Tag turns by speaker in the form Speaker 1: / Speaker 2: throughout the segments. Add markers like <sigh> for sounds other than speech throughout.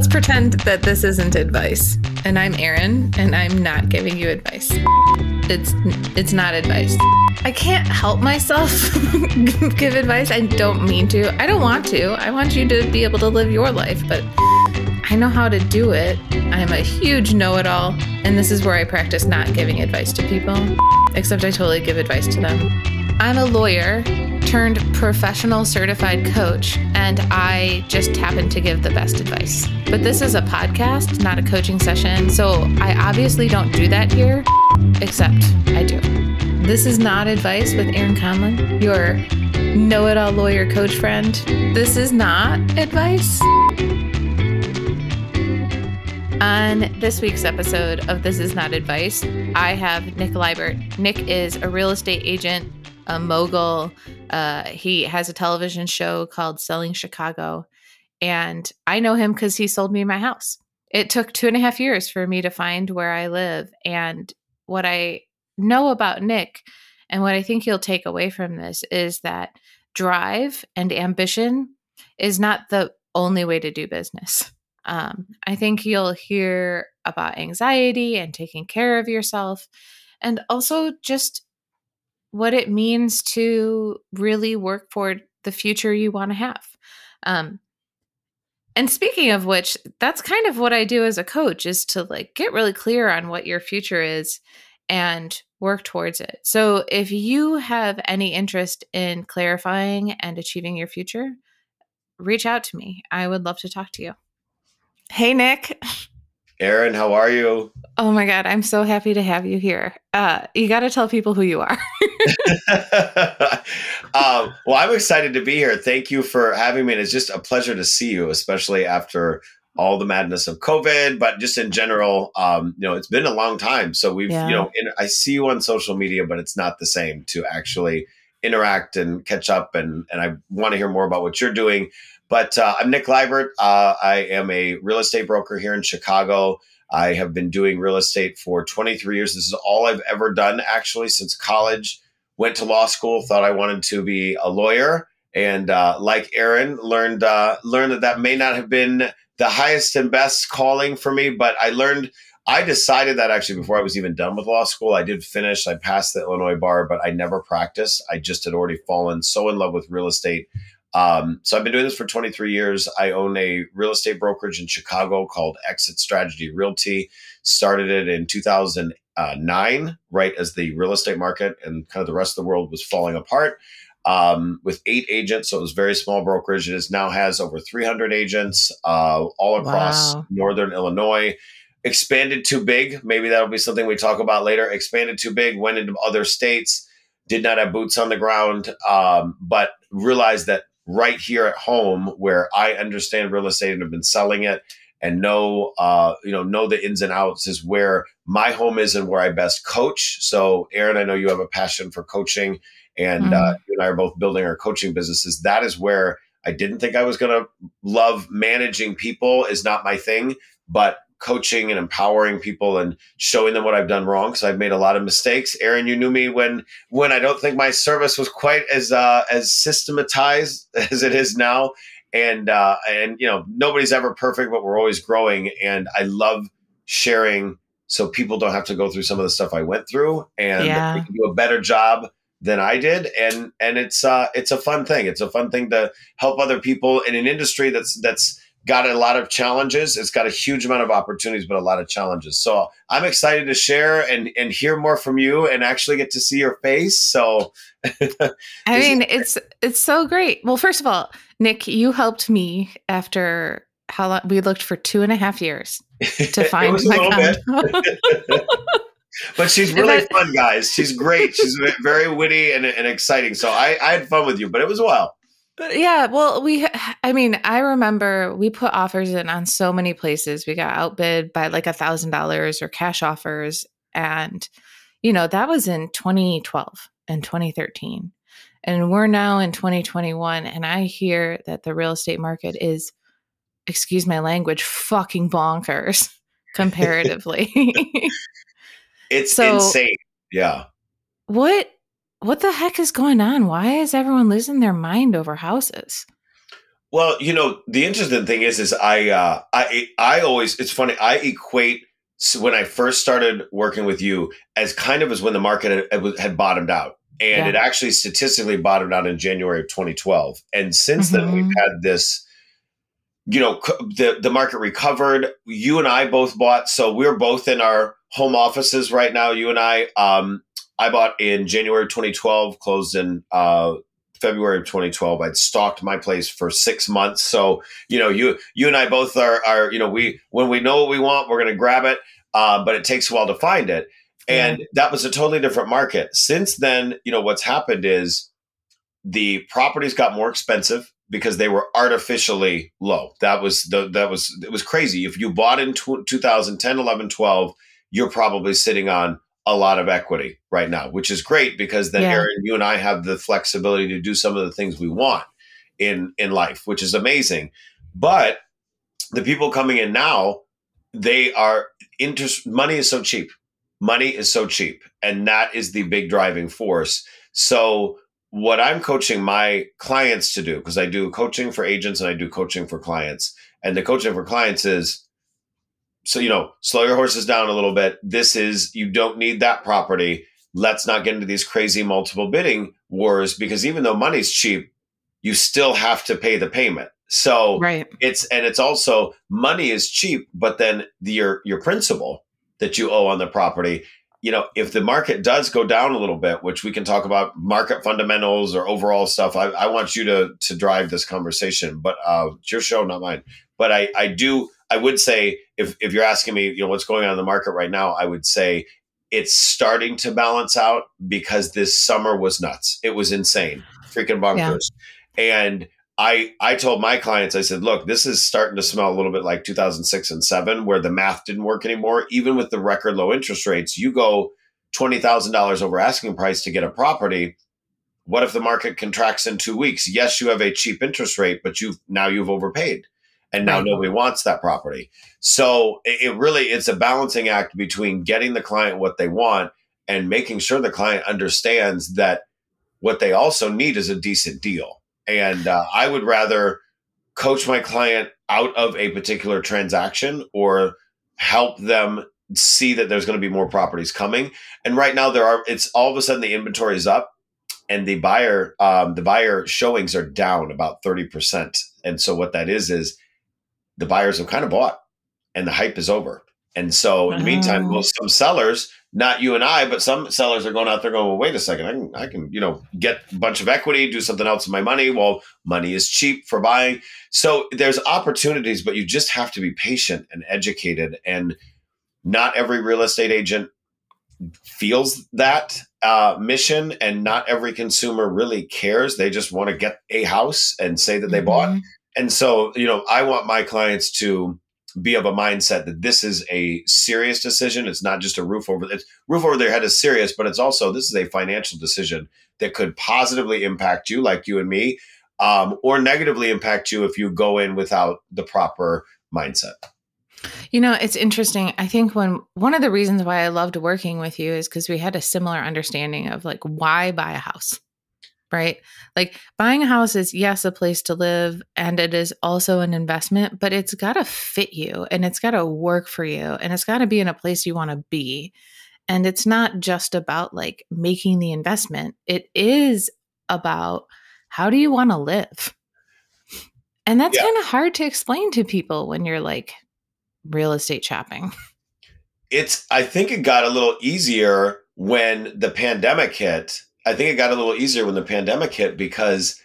Speaker 1: let's pretend that this isn't advice. And I'm Erin, and I'm not giving you advice. It's it's not advice. I can't help myself <laughs> give advice. I don't mean to. I don't want to. I want you to be able to live your life, but I know how to do it. I'm a huge know-it-all, and this is where I practice not giving advice to people. Except I totally give advice to them. I'm a lawyer turned professional certified coach, and I just happen to give the best advice. But this is a podcast, not a coaching session, so I obviously don't do that here, except I do. This is not advice with Erin Conlon, your know it all lawyer coach friend. This is not advice. On this week's episode of This Is Not Advice, I have Nick Libert. Nick is a real estate agent a mogul. Uh, he has a television show called Selling Chicago. And I know him because he sold me my house. It took two and a half years for me to find where I live. And what I know about Nick and what I think you'll take away from this is that drive and ambition is not the only way to do business. Um, I think you'll hear about anxiety and taking care of yourself, and also just what it means to really work for the future you want to have. Um, and speaking of which, that's kind of what I do as a coach is to like get really clear on what your future is and work towards it. So if you have any interest in clarifying and achieving your future, reach out to me. I would love to talk to you. Hey, Nick. <laughs>
Speaker 2: Erin, how are you?
Speaker 1: Oh my God, I'm so happy to have you here. Uh, you got to tell people who you are. <laughs> <laughs>
Speaker 2: um, well, I'm excited to be here. Thank you for having me. And it's just a pleasure to see you, especially after all the madness of COVID, but just in general, um, you know, it's been a long time. So we've, yeah. you know, in, I see you on social media, but it's not the same to actually interact and catch up. And, and I want to hear more about what you're doing. But uh, I'm Nick Libert. Uh, I am a real estate broker here in Chicago. I have been doing real estate for 23 years. This is all I've ever done actually since college. Went to law school, thought I wanted to be a lawyer, and uh, like Erin, learned uh, learned that that may not have been the highest and best calling for me. But I learned I decided that actually before I was even done with law school. I did finish. I passed the Illinois bar, but I never practiced. I just had already fallen so in love with real estate um, so I've been doing this for 23 years. I own a real estate brokerage in Chicago called Exit Strategy Realty. Started it in 2009, right as the real estate market and kind of the rest of the world was falling apart. Um, with eight agents, so it was very small brokerage. It is now has over 300 agents uh, all across wow. northern Illinois. Expanded too big. Maybe that'll be something we talk about later. Expanded too big. Went into other states. Did not have boots on the ground, um, but realized that right here at home where I understand real estate and have been selling it and know uh, you know know the ins and outs is where my home is and where I best coach. So, Erin, I know you have a passion for coaching, and mm-hmm. uh, you and I are both building our coaching businesses. That is where I didn't think I was going to love managing people. Is not my thing, but coaching and empowering people and showing them what I've done wrong because I've made a lot of mistakes. Erin, you knew me when when I don't think my service was quite as uh, as systematized <laughs> as it is now, and uh, and you know nobody's ever perfect, but we're always growing, and I love sharing so people don't have to go through some of the stuff I went through, and yeah. can do a better job than I did, and and it's uh, it's a fun thing. It's a fun thing to help other people in an industry that's that's got a lot of challenges. It's got a huge amount of opportunities, but a lot of challenges. So I'm excited to share and, and hear more from you and actually get to see your face. So <laughs>
Speaker 1: I mean, it's it's so great. Well, first of all, Nick, you helped me after how long we looked for two and a half years <laughs> to find my <laughs>
Speaker 2: but she's really fun, guys. She's great. She's very witty and, and exciting. So I, I had fun with you, but it was a while.
Speaker 1: But yeah, well, we, I mean, I remember we put offers in on so many places. We got outbid by like a thousand dollars or cash offers. And, you know, that was in 2012 and 2013. And we're now in 2021. And I hear that the real estate market is, excuse my language, fucking bonkers <laughs> comparatively.
Speaker 2: it's so, insane. Yeah.
Speaker 1: What what the heck is going on? Why is everyone losing their mind over houses?
Speaker 2: Well, you know, the interesting thing is, is I, uh, I, I always, it's funny. I equate when I first started working with you as kind of as when the market had, had bottomed out. And yeah. it actually statistically bottomed out in January of 2012. And since mm-hmm. then, we've mm-hmm. had this, you know, the, the market recovered. You and I both bought. So we're both in our home offices right now. You and I, um, I bought in January 2012, closed in uh, February of 2012. I'd stalked my place for six months. So, you know, you you and I both are are, you know, we when we know what we want, we're gonna grab it. Uh, but it takes a while to find it. And that was a totally different market. Since then, you know, what's happened is the properties got more expensive because they were artificially low. That was the that was it was crazy. If you bought in 2010, 11, 12, you're probably sitting on a lot of equity right now, which is great because then yeah. Erin, you and I have the flexibility to do some of the things we want in in life, which is amazing. But the people coming in now, they are interest money is so cheap. Money is so cheap. And that is the big driving force. So what I'm coaching my clients to do, because I do coaching for agents and I do coaching for clients. And the coaching for clients is so you know slow your horses down a little bit. This is you don't need that property. Let's not get into these crazy multiple bidding wars because even though money's cheap you still have to pay the payment. So
Speaker 1: right.
Speaker 2: it's and it's also money is cheap but then the, your your principal that you owe on the property you know if the market does go down a little bit which we can talk about market fundamentals or overall stuff i, I want you to to drive this conversation but uh it's your show not mine. But i i do I would say if if you're asking me, you know, what's going on in the market right now, I would say it's starting to balance out because this summer was nuts. It was insane, freaking bonkers. Yeah. And I I told my clients, I said, look, this is starting to smell a little bit like 2006 and seven, where the math didn't work anymore. Even with the record low interest rates, you go twenty thousand dollars over asking price to get a property. What if the market contracts in two weeks? Yes, you have a cheap interest rate, but you've now you've overpaid and now right. nobody wants that property. So it, really it's a balancing act between getting the client what they want and making sure the client understands that what they also need is a decent deal. And uh, I would rather coach my client out of a particular transaction or help them see that there's going to be more properties coming. And right now there are it's all of a sudden the inventory is up and the buyer um, the buyer showings are down about 30%. And so what that is is the buyers have kind of bought and the hype is over. And so in the meantime, oh. most some sellers, not you and I, but some sellers are going out there going, well, wait a second, I can, I can, you know, get a bunch of equity, do something else with my money. Well, money is cheap for buying. So there's opportunities, but you just have to be patient and educated. And not every real estate agent feels that uh, mission, and not every consumer really cares. They just want to get a house and say that they mm-hmm. bought and so, you know, I want my clients to be of a mindset that this is a serious decision. It's not just a roof over it's roof over their head is serious, but it's also this is a financial decision that could positively impact you, like you and me, um, or negatively impact you if you go in without the proper mindset.
Speaker 1: You know, it's interesting. I think when one of the reasons why I loved working with you is because we had a similar understanding of like why buy a house right? Like buying a house is, yes, a place to live and it is also an investment, but it's got to fit you and it's got to work for you and it's got to be in a place you want to be. And it's not just about like making the investment, it is about how do you want to live? And that's yeah. kind of hard to explain to people when you're like real estate shopping. <laughs>
Speaker 2: It's, I think it got a little easier when the pandemic hit I think it got a little easier when the pandemic hit because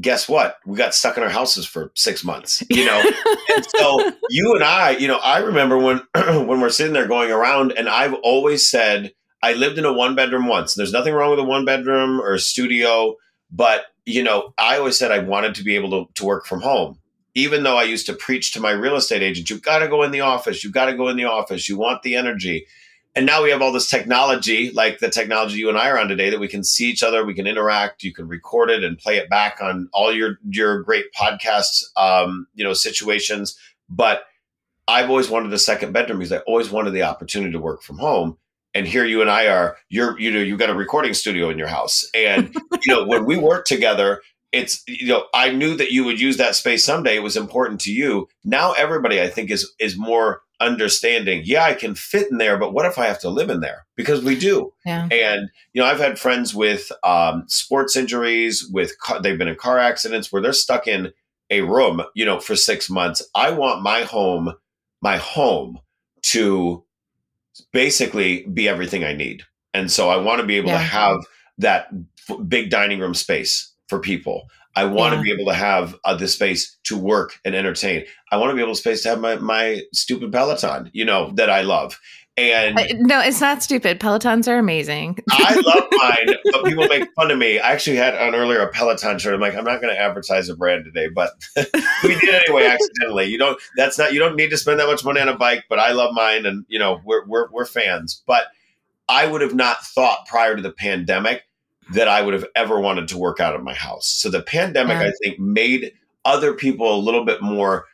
Speaker 2: guess what? We got stuck in our houses for six months, you know? <laughs> and so you and I, you know, I remember when, <clears throat> when we're sitting there going around and I've always said, I lived in a one bedroom once. There's nothing wrong with a one bedroom or a studio, but you know, I always said I wanted to be able to, to work from home. Even though I used to preach to my real estate agent, you've got to go in the office. You've got to go in the office. You want the energy and now we have all this technology like the technology you and i are on today that we can see each other we can interact you can record it and play it back on all your your great podcasts um, you know situations. But i've always wanted a second bedroom because i always wanted the opportunity to work from home. And here you and i are you're you know you've got a recording studio in your house. And you know when we work together it's you know i knew that you would use that space someday. It was important to you. Now everybody i think is is more understanding yeah i can fit in there but what if i have to live in there? Because we do.
Speaker 1: Yeah.
Speaker 2: and you know i've had friends with um, sports injuries with car, they've been in car accidents where they're stuck in a room you know for six months. I want my home my home to basically be everything i need. And so i want to be able yeah. to have that big dining room space for people. I want yeah. to be able to have uh, the space to work and entertain. I want to be able to space to have my my stupid Peloton, you know, that I love. And
Speaker 1: uh, no, it's not stupid. Pelotons are amazing.
Speaker 2: I <laughs> love mine, but people make fun of me. I actually had on earlier a Peloton shirt. I'm like, I'm not going to advertise a brand today, but <laughs> we did anyway accidentally. You don't. That's not. You don't need to spend that much money on a bike, but I love mine, and you know, we're we're we're fans. But I would have not thought prior to the pandemic that I would have ever wanted to work out of my house. So the pandemic, yeah. I think, made other people a little bit more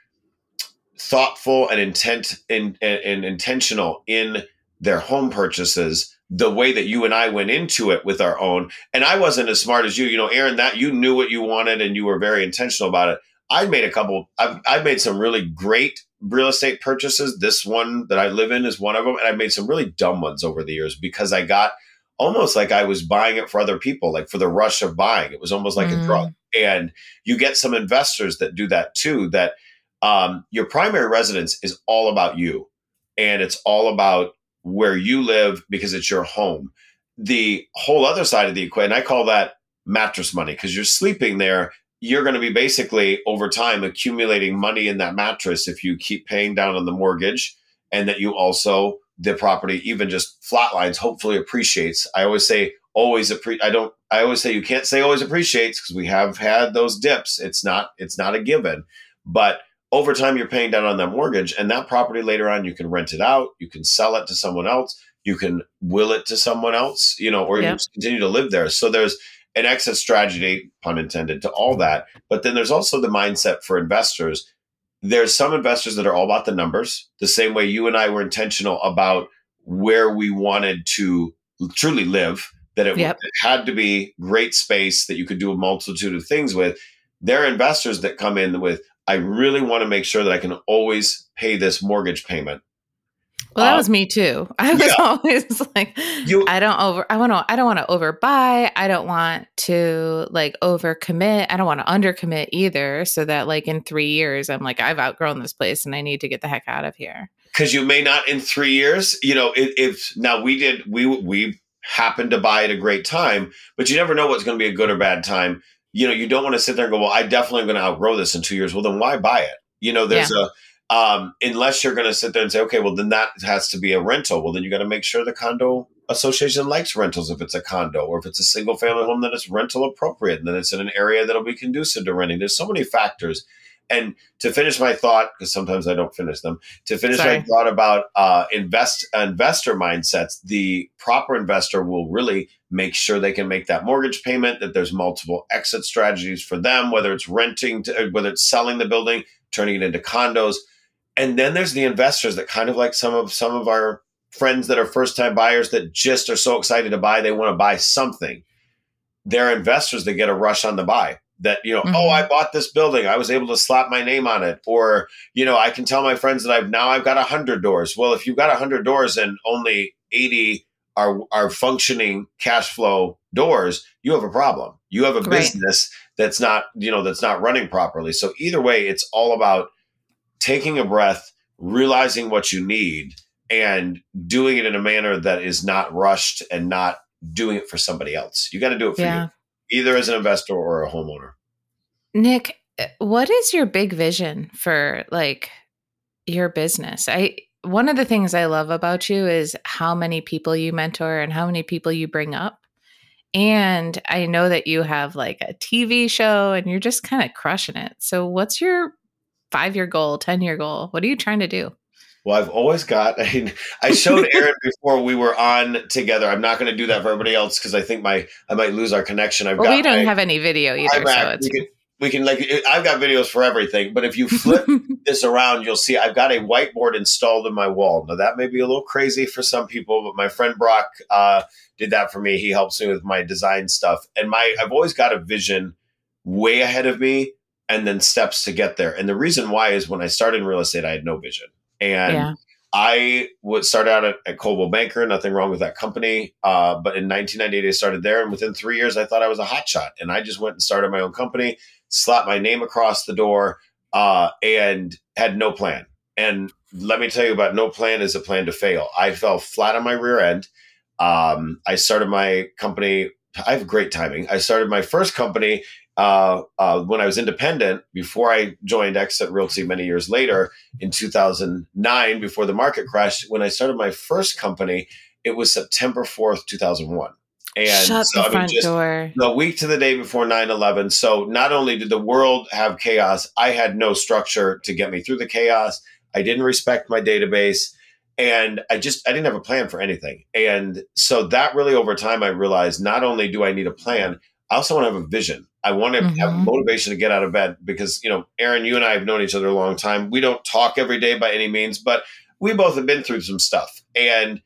Speaker 2: thoughtful and intent and, and, and intentional in their home purchases the way that you and I went into it with our own. And I wasn't as smart as you, you know, Erin, that you knew what you wanted and you were very intentional about it. I made a couple, I've, I've made some really great real estate purchases. This one that I live in is one of them. And I've made some really dumb ones over the years because I got almost like I was buying it for other people, like for the rush of buying. It was almost like mm. a drug. And you get some investors that do that too, that um, your primary residence is all about you and it's all about where you live because it's your home. The whole other side of the equation, I call that mattress money because you're sleeping there. You're going to be basically over time accumulating money in that mattress if you keep paying down on the mortgage and that you also the property even just flatlines hopefully appreciates. I always say always appre- i don't i always say you can't say always appreciates because we have had those dips. It's not it's not a given. But over time you're paying down on that mortgage and that property later on you can rent it out you can sell it to someone else you can will it to someone else you know or you continue to live there. So there's an exit strategy pun intended to all that. But then there's also the mindset for investors there's some investors that are all about the numbers, the same way you and I were intentional about where we wanted to truly live, that it, yep. it had to be great space that you could do a multitude of things with. There are investors that come in with, I really want to make sure that I can always pay this mortgage payment.
Speaker 1: Well, that um, was me too. <laughs> I was yeah. always like, you, I don't over, I want to, I don't want to overbuy. I don't want to like overcommit. I don't want to undercommit either. So that like in three years, I'm like, I've outgrown this place and I need to get the heck out of here.
Speaker 2: Because you may not in three years. You know, if, if now we did, we we happened to buy at a great time, but you never know what's going to be a good or bad time. You know, you don't want to sit there and go, well, I definitely am going to outgrow this in two years. Well, then why buy it? You know, there's yeah. a um, unless you're going to sit there and say, okay, well, then that has to be a rental. Well, then you got to make sure the condo association likes rentals if it's a condo, or if it's a single family home, then it's rental appropriate, and then it's in an area that'll be conducive to renting. There's so many factors. And to finish my thought, because sometimes I don't finish them, to finish Sorry. my thought about uh, invest investor mindsets, the proper investor will really make sure they can make that mortgage payment. That there's multiple exit strategies for them, whether it's renting, to, whether it's selling the building, turning it into condos and then there's the investors that kind of like some of some of our friends that are first time buyers that just are so excited to buy they want to buy something. They're investors that get a rush on the buy that you know oh, mm-hmm. oh i bought this building. I was able to slap my name on it. Or you know i can tell my friends that i've now i've got 100 doors. Well if you've got 100 doors and only 80 are are functioning cash flow doors you have a problem. You have a right. business that's not you know that's not running properly. So either way it's all about taking a breath, realizing what you need, and doing it in a manner that is not rushed and not doing it for somebody else. You got to do it for yeah. you, either as an investor or a homeowner.
Speaker 1: Nick, eh, what is your big vision for like your business? I one of the things I love about you is how many people you mentor and how many people you bring up. And I know that you have like a TV show and you're just kind of crushing it. So, what's your five year goal, 10 year goal? What are you trying to do?
Speaker 2: Well, I've always got. I, <laughs> mean, I showed Erin before we were on together. I'm not going to do that for everybody else because I think my I might lose our connection. I've
Speaker 1: well,
Speaker 2: got.
Speaker 1: We don't
Speaker 2: my,
Speaker 1: have any video either, so it's.
Speaker 2: We can, we can like I've got videos for everything, but if you flip <laughs> this around, you'll see I've got a whiteboard installed in my wall. Now that may be a little crazy for some people, but my friend Brock uh, did that for me. He helps me with my design stuff, and my I've always got a vision way ahead of me and then steps to get there. And the reason why is when I started in real estate, I had no vision. And yeah. I would start out at, at Coldwell Banker, nothing wrong with that company. Uh, but in 1998, I started there. And within three years, I thought I was a hotshot. And I just went and started my own company, slapped my name across the door, uh, and had no plan. And let me tell you about no plan is a plan to fail. I fell flat on my rear end. Um, I started my company. I have great timing. I started my first company uh, uh, when I was independent before I joined Exit Realty many years later in 2009, before the market crashed. When I started my first company, it was September 4th, 2001.
Speaker 1: And Shut so, the I front just door.
Speaker 2: A week to the day before 9 11. So not only did the world have chaos, I had no structure to get me through the chaos. I didn't respect my database. And I just, I didn't have a plan for anything. And so that really over time, I realized not only do I need a plan, I also want to have a vision. I want to mm-hmm. have motivation to get out of bed because, you know, Erin, you and I have known each other a long time. We don't talk every day by any means, but we both have been through some stuff. And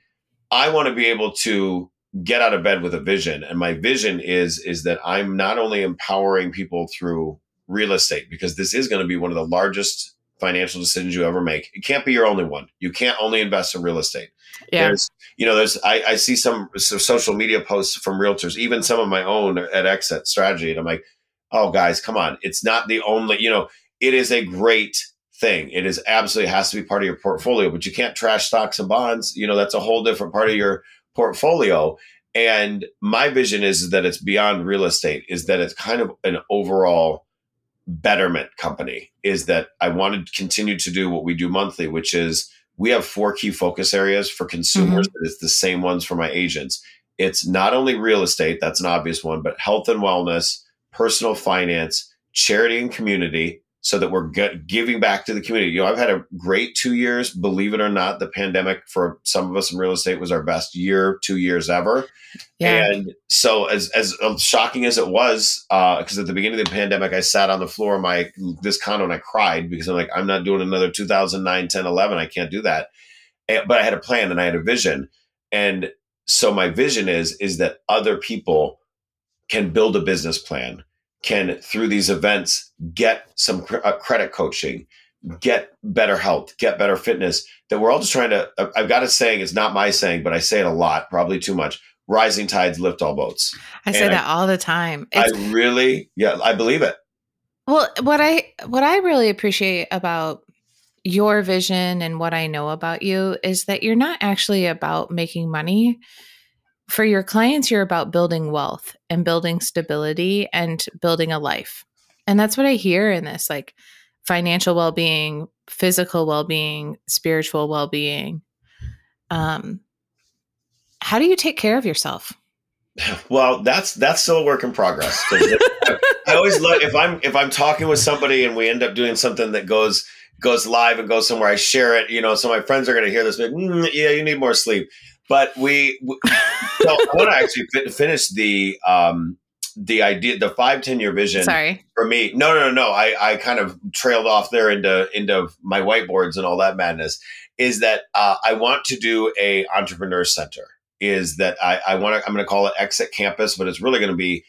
Speaker 2: I want to be able to get out of bed with a vision. And my vision is is that I'm not only empowering people through real estate, because this is going to be one of the largest financial decisions you ever make. It can't be your only one. You can't only invest in real estate. Yeah. There's, you know, there's, I, I see some, some social media posts from realtors, even some of my own at Exit Strategy. And I'm like, oh, guys, come on. It's not the only, you know, it is a great thing. It is absolutely has to be part of your portfolio, but you can't trash stocks and bonds. You know, that's a whole different part of your portfolio. And my vision is that it's beyond real estate, is that it's kind of an overall betterment company is that I want to continue to do what we do monthly, which is we have four key focus areas for consumers. Mm-hmm. It's the same ones for my agents. It's not only real estate, that's an obvious one, but health and wellness, personal finance, charity and community, so that we're giving back to the community. You know, I've had a great two years. Believe it or not, the pandemic for some of us in real estate was our best year, two years ever. Yeah. And so, as as shocking as it was, because uh, at the beginning of the pandemic, I sat on the floor of my this condo and I cried because I'm like, I'm not doing another 2009, 10, 11. I can't do that. And, but I had a plan and I had a vision, and so my vision is is that other people can build a business plan can through these events get some uh, credit coaching get better health get better fitness that we're all just trying to i've got a saying it's not my saying but i say it a lot probably too much rising tides lift all boats.
Speaker 1: I say and that I, all the time.
Speaker 2: It's, i really yeah i believe it.
Speaker 1: Well what i what i really appreciate about your vision and what i know about you is that you're not actually about making money for your clients, you're about building wealth and building stability and building a life. And that's what I hear in this like financial well being, physical well being, spiritual well being. Um, how do you take care of yourself? <laughs>
Speaker 2: Well, that's that's still a work in progress. <laughs> I always love if I'm if I'm talking with somebody and we end up doing something that goes goes live and goes somewhere. I share it, you know, so my friends are going to hear this. But mm, yeah, you need more sleep. But we, we <laughs> so I want to actually finish the um, the idea, the five ten year vision.
Speaker 1: Sorry
Speaker 2: for me. No, no, no, no. I I kind of trailed off there into into my whiteboards and all that madness. Is that uh, I want to do a entrepreneur center. Is that I I want to I'm going to call it Exit Campus, but it's really going to be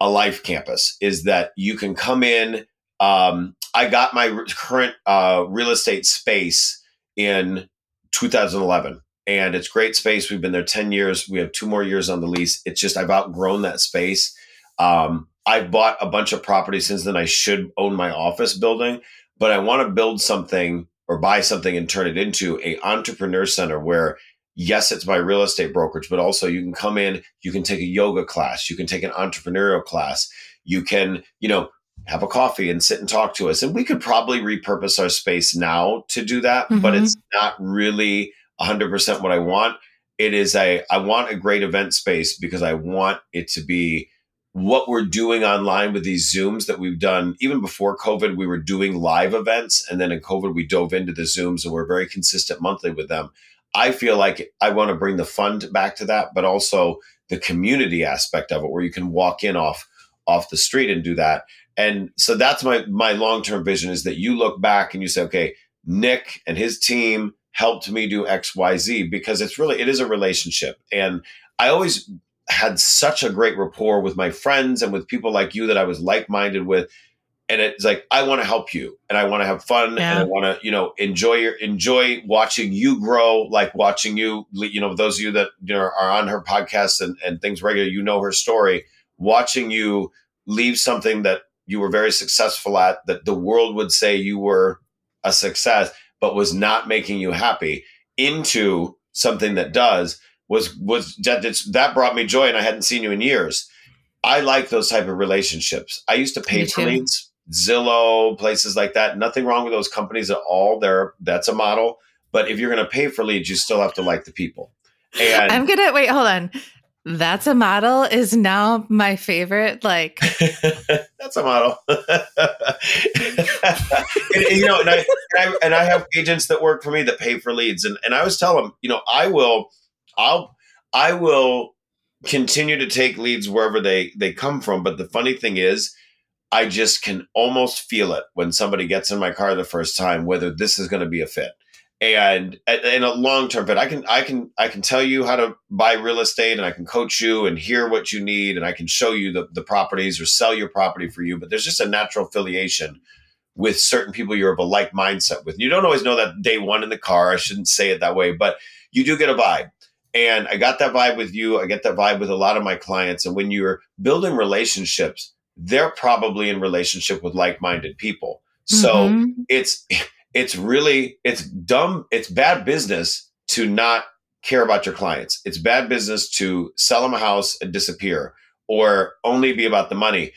Speaker 2: a life campus. Is that you can come in. Um, I got my current uh, real estate space in 2011 and it's great space. We've been there 10 years. We have two more years on the lease. It's just, I've outgrown that space. Um, I've bought a bunch of property since then. I should own my office building, but I want to build something or buy something and turn it into a entrepreneur center where yes, it's my real estate brokerage, but also you can come in, you can take a yoga class, you can take an entrepreneurial class, you can, you know, have a coffee and sit and talk to us. And we could probably repurpose our space now to do that, mm-hmm. but it's not really 100% what I want. It is a, I want a great event space because I want it to be what we're doing online with these Zooms that we've done. Even before COVID, we were doing live events. And then in COVID, we dove into the Zooms and we're very consistent monthly with them. I feel like I want to bring the fun back to that, but also the community aspect of it where you can walk in off off the street and do that. And so that's my my long-term vision is that you look back and you say, okay, Nick and his team helped me do xyz because it's really it is a relationship and i always had such a great rapport with my friends and with people like you that I was like minded with. And it's like I want to help you, and I want to have fun, yeah. and I want to, you know, enjoy your enjoy watching you grow, like watching you, you know, those of you that you know are on her podcast and and things regular, you know her story, watching you leave something that you were very successful at, that the world would say you were a success, but was not making you happy, into something that does was was that that brought me joy, and I hadn't seen you in years. I like those type of relationships. I used to pay for leads, Zillow, places like that. Nothing wrong with those companies at all. There, that's a model. But if you're going to pay for leads, you still have to like the people.
Speaker 1: And I'm gonna wait. Hold on. That's a model is now my favorite. Like <laughs>
Speaker 2: that's a model. <laughs> and, you know, and I, and I, and I have agents that work for me that pay for leads, and and I always tell them, you know, I will I'll I will continue to take leads wherever they they come from. But the funny thing is, I just can almost feel it when somebody gets in my car the first time whether this is going to be a fit. And in a long term fit, I can I can I can tell you how to buy real estate, and I can coach you and hear what you need, and I can show you the the properties or sell your property for you. But there's just a natural affiliation with certain people you're of a like mindset with. You don't always know that day one in the car. I shouldn't say it that way, but you do get a vibe. And I got that vibe with you. I get that vibe with a lot of my clients. And when you're building relationships, they're probably in relationship with like-minded people. So mm-hmm. it's it's really it's dumb, it's bad business to not care about your clients. It's bad business to sell them a house and disappear or only be about the money.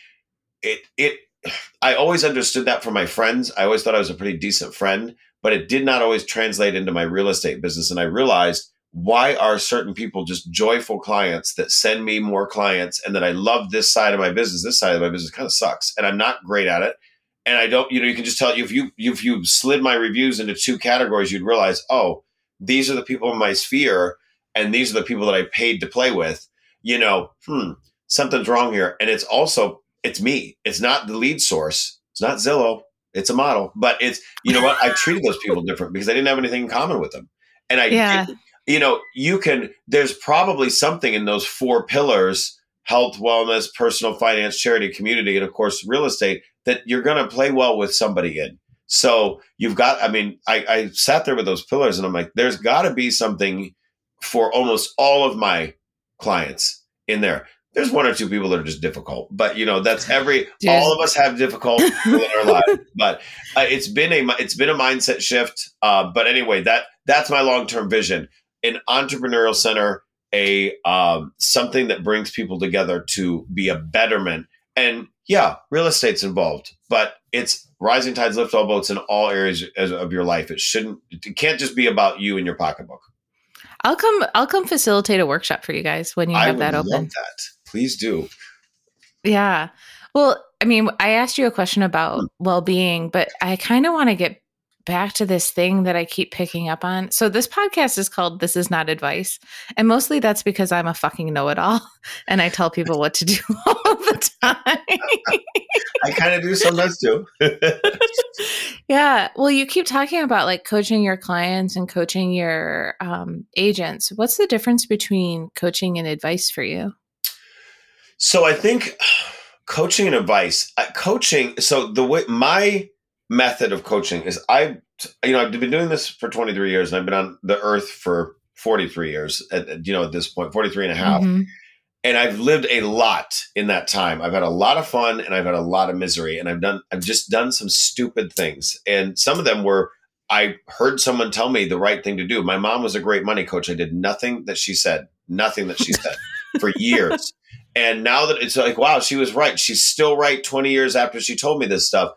Speaker 2: It it <sighs> I always understood that from my friends. I always thought I was a pretty decent friend, but it did not always translate into my real estate business. And I realized why are certain people just joyful clients that send me more clients and that I love this side of my business? This side of my business kind of sucks and I'm not great at it. And I don't, you know, you can just tell you if you if you slid my reviews into two categories, you'd realize, oh, these are the people in my sphere, and these are the people that I paid to play with. You know, hmm, something's wrong here. And it's also it's me. It's not the lead source. It's not Zillow. It's a model. But it's you know what? I treated those people different because I didn't have anything in common with them. And I yeah you know, you can, there's probably something in those four pillars health, wellness, personal finance, charity, community, and of course, real estate that you're going to play well with somebody in. So you've got, I mean, I, I sat there with those pillars and I'm like, there's got to be something for almost all of my clients in there. There's one or two people that are just difficult, but you know that's every. <laughs> all of us have difficult people in our <laughs> lives, but uh, it's been a it's been a mindset shift. Uh, but anyway, that that's my long term vision an entrepreneurial center, a um, something that brings people together to be a betterment. And yeah, real estate's involved, but it's rising tides lift all boats in all areas of your life. It shouldn't. It can't just be about you and your pocketbook.
Speaker 1: I'll come. I'll come facilitate a workshop for you guys when you have that open.
Speaker 2: that. Please do.
Speaker 1: Yeah. Well, I mean, I asked you a question about hmm. well-being, but I kind of want to get back to this thing that I keep picking up on. So this podcast is called This Is Not Advice. And mostly that's because I'm a fucking know-it-all <laughs> and I tell people what to do <laughs> all the time.
Speaker 2: I kind of do sometimes too. <laughs>
Speaker 1: yeah. Well, you keep talking about like coaching your clients and coaching your um, agents. What's the difference between coaching and advice for you?
Speaker 2: So I think <sighs> coaching and advice, uh, coaching. So the way my method of coaching is I, you know, I've been doing this for 23 years and I've been on the earth for 43 years at, you know, at this point, 43 and a half. Mm-hmm. And I've lived a lot in that time. I've had a lot of fun and I've had a lot of misery and I've done, I've just done some stupid things. And some of them were, I heard someone tell me the right thing to do. My mom was a great money coach. I did nothing that she said, nothing that she said <laughs> for years. And now that it's like, wow, she was right. She's still right 20 years after she told me this stuff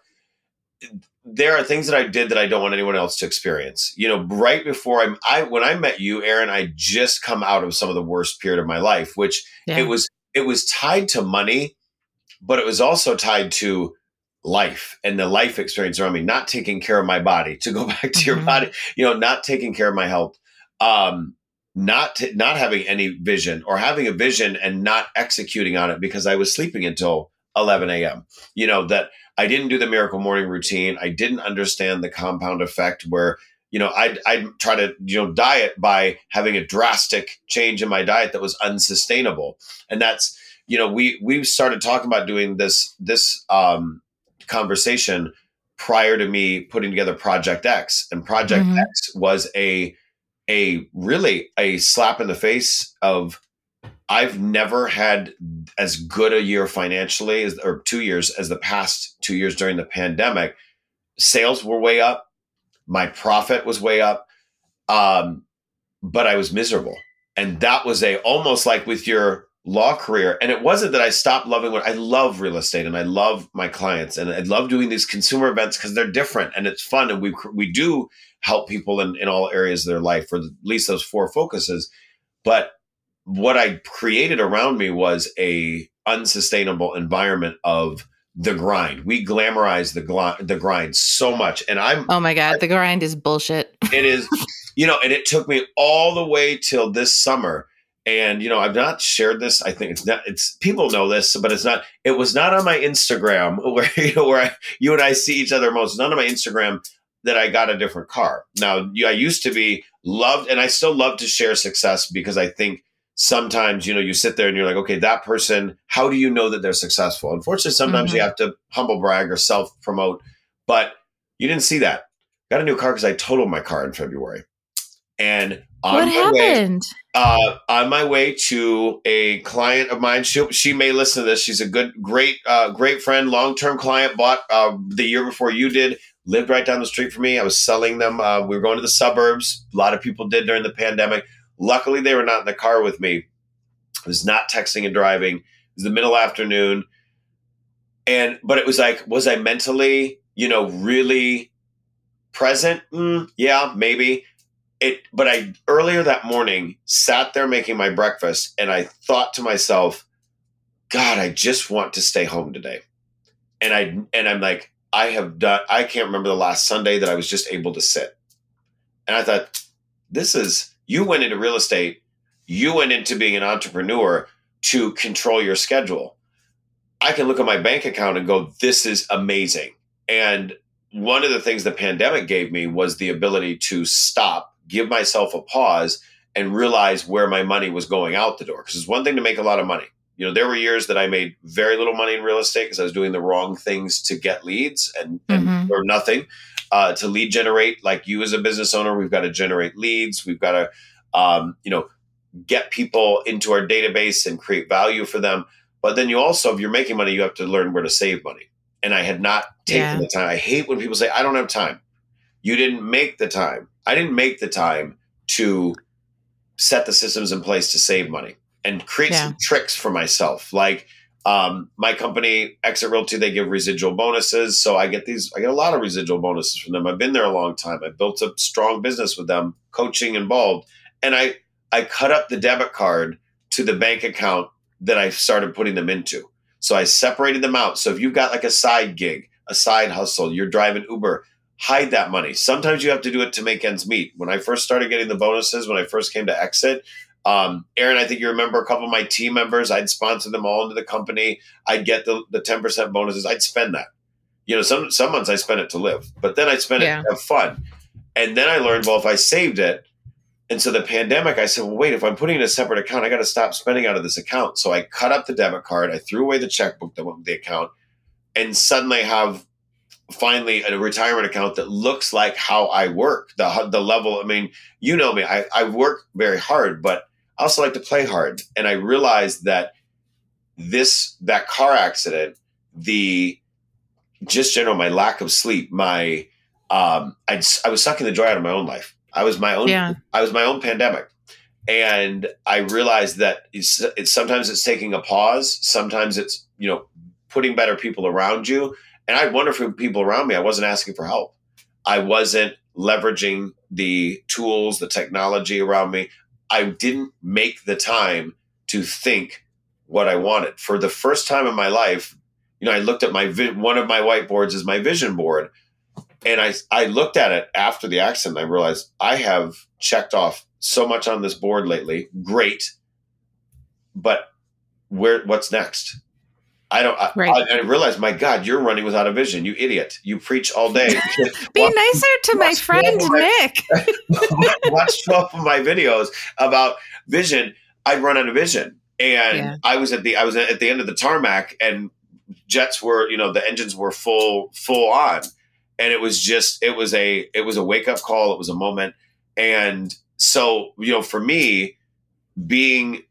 Speaker 2: there are things that I did that I don't want anyone else to experience. You know, right before I'm, I when I met you, Erin, I just come out of some of the worst period of my life, which yeah. it was it was tied to money, but it was also tied to life and the life experience around me, not taking care of my body. To go <laughs> back to mm-hmm. your body, you know, not taking care of my health, um, not t- not having any vision or having a vision and not executing on it because I was sleeping until 11 a.m. You know that I didn't do the miracle morning routine. I didn't understand the compound effect where you know, I'd, I'd try to, you know, diet by having a drastic change in my diet that was unsustainable. And that's, you know, we, we started talking about doing this, this, um, conversation prior to me putting together Project X. And Project mm-hmm. X was a, a really a slap in the face of I've never had as good a year financially as, or two years as the past two years during the pandemic. Sales were way up. My profit was way up. Um, but I was miserable. And that was a almost like with your law career. And it wasn't that I stopped loving what I love real estate and I love my clients and I love doing these consumer events because they're different and it's fun. And we, we do help people in, in all areas of their life or at least those four focuses. But what I created around me was a unsustainable environment of the grind. We glamorize the gl- the grind so much, and I'm
Speaker 1: oh my god, I, the grind is bullshit. <laughs>
Speaker 2: it is, you know, and it took me all the way till this summer. And you know, I've not shared this. I think it's not. It's people know this, but it's not. It was not on my Instagram <laughs> where you know where I, you and I see each other most. None of my Instagram that I got a different car. Now, I used to be loved, and I still love to share success because I think sometimes you know you sit there and you're like okay that person how do you know that they're successful? Unfortunately sometimes mm-hmm. you have to humble brag or self promote but you didn't see that. Got a new car because i totaled my car in february. And on
Speaker 1: what happened
Speaker 2: way, uh, on my way to a client of mine she, she may listen to this. She's a good great uh, great friend long-term client bought uh, the year before you did lived right down the street from me. I was selling them uh, we were going to the suburbs. A lot of people did during the pandemic Luckily, they were not in the car with me. I was not texting and driving. It was the middle afternoon. And, but it was like, was I mentally, you know, really present? Mm, yeah, maybe. It, but I earlier that morning sat there making my breakfast and I thought to myself, God, I just want to stay home today. And I, and I'm like, I have done, I can't remember the last Sunday that I was just able to sit. And I thought, this is, you went into real estate, you went into being an entrepreneur to control your schedule. I can look at my bank account and go, this is amazing. And one of the things the pandemic gave me was the ability to stop, give myself a pause, and realize where my money was going out the door. Because it's one thing to make a lot of money. You know, there were years that I made very little money in real estate because I was doing the wrong things to get leads and, mm-hmm. and or nothing uh, to lead generate. Like you as a business owner, we've got to generate leads. We've got to, um, you know, get people into our database and create value for them. But then you also, if you're making money, you have to learn where to save money. And I had not taken yeah. the time. I hate when people say, I don't have time. You didn't make the time. I didn't make the time to set the systems in place to save money and create yeah. some tricks for myself. Like, um, my company, Exit Realty, they give residual bonuses. So I get these, I get a lot of residual bonuses from them. I've been there a long time. I built a strong business with them, coaching involved. And I, I cut up the debit card to the bank account that I started putting them into. So I separated them out. So if you've got like a side gig, a side hustle, you're driving Uber, hide that money. Sometimes you have to do it to make ends meet. When I first started getting the bonuses, when I first came to Exit, um, Erin, I think you remember a couple of my team members. I'd sponsor them all into the company. I'd get the the ten percent bonuses. I'd spend that. You know, some some months I spend it to live, but then I spend yeah. it to have fun. And then I learned, well, if I saved it, and so the pandemic, I said, well, wait, if I'm putting in a separate account, I got to stop spending out of this account. So I cut up the debit card, I threw away the checkbook that went with the account, and suddenly have finally a retirement account that looks like how I work. The the level, I mean, you know me, I, I work very hard, but I also like to play hard. And I realized that this that car accident, the just general my lack of sleep, my um, I I was sucking the joy out of my own life. I was my own. Yeah. I was my own pandemic, and I realized that it's, it's sometimes it's taking a pause. Sometimes it's you know putting better people around you. And I had wonderful people around me. I wasn't asking for help. I wasn't leveraging the tools, the technology around me. I didn't make the time to think what I wanted. For the first time in my life, you know, I looked at my vi- one of my whiteboards is my vision board, and I I looked at it after the accident. I realized I have checked off so much on this board lately. Great, but where what's next? I don't. I, right. I, I realize, my God, you're running without a vision. You idiot! You preach all day. <laughs>
Speaker 1: Be <laughs> watch, nicer to my friend Nick. <laughs>
Speaker 2: watch twelve of my videos about vision. I run out of vision, and yeah. I was at the I was at the end of the tarmac, and jets were you know the engines were full full on, and it was just it was a it was a wake up call. It was a moment, and so you know for me being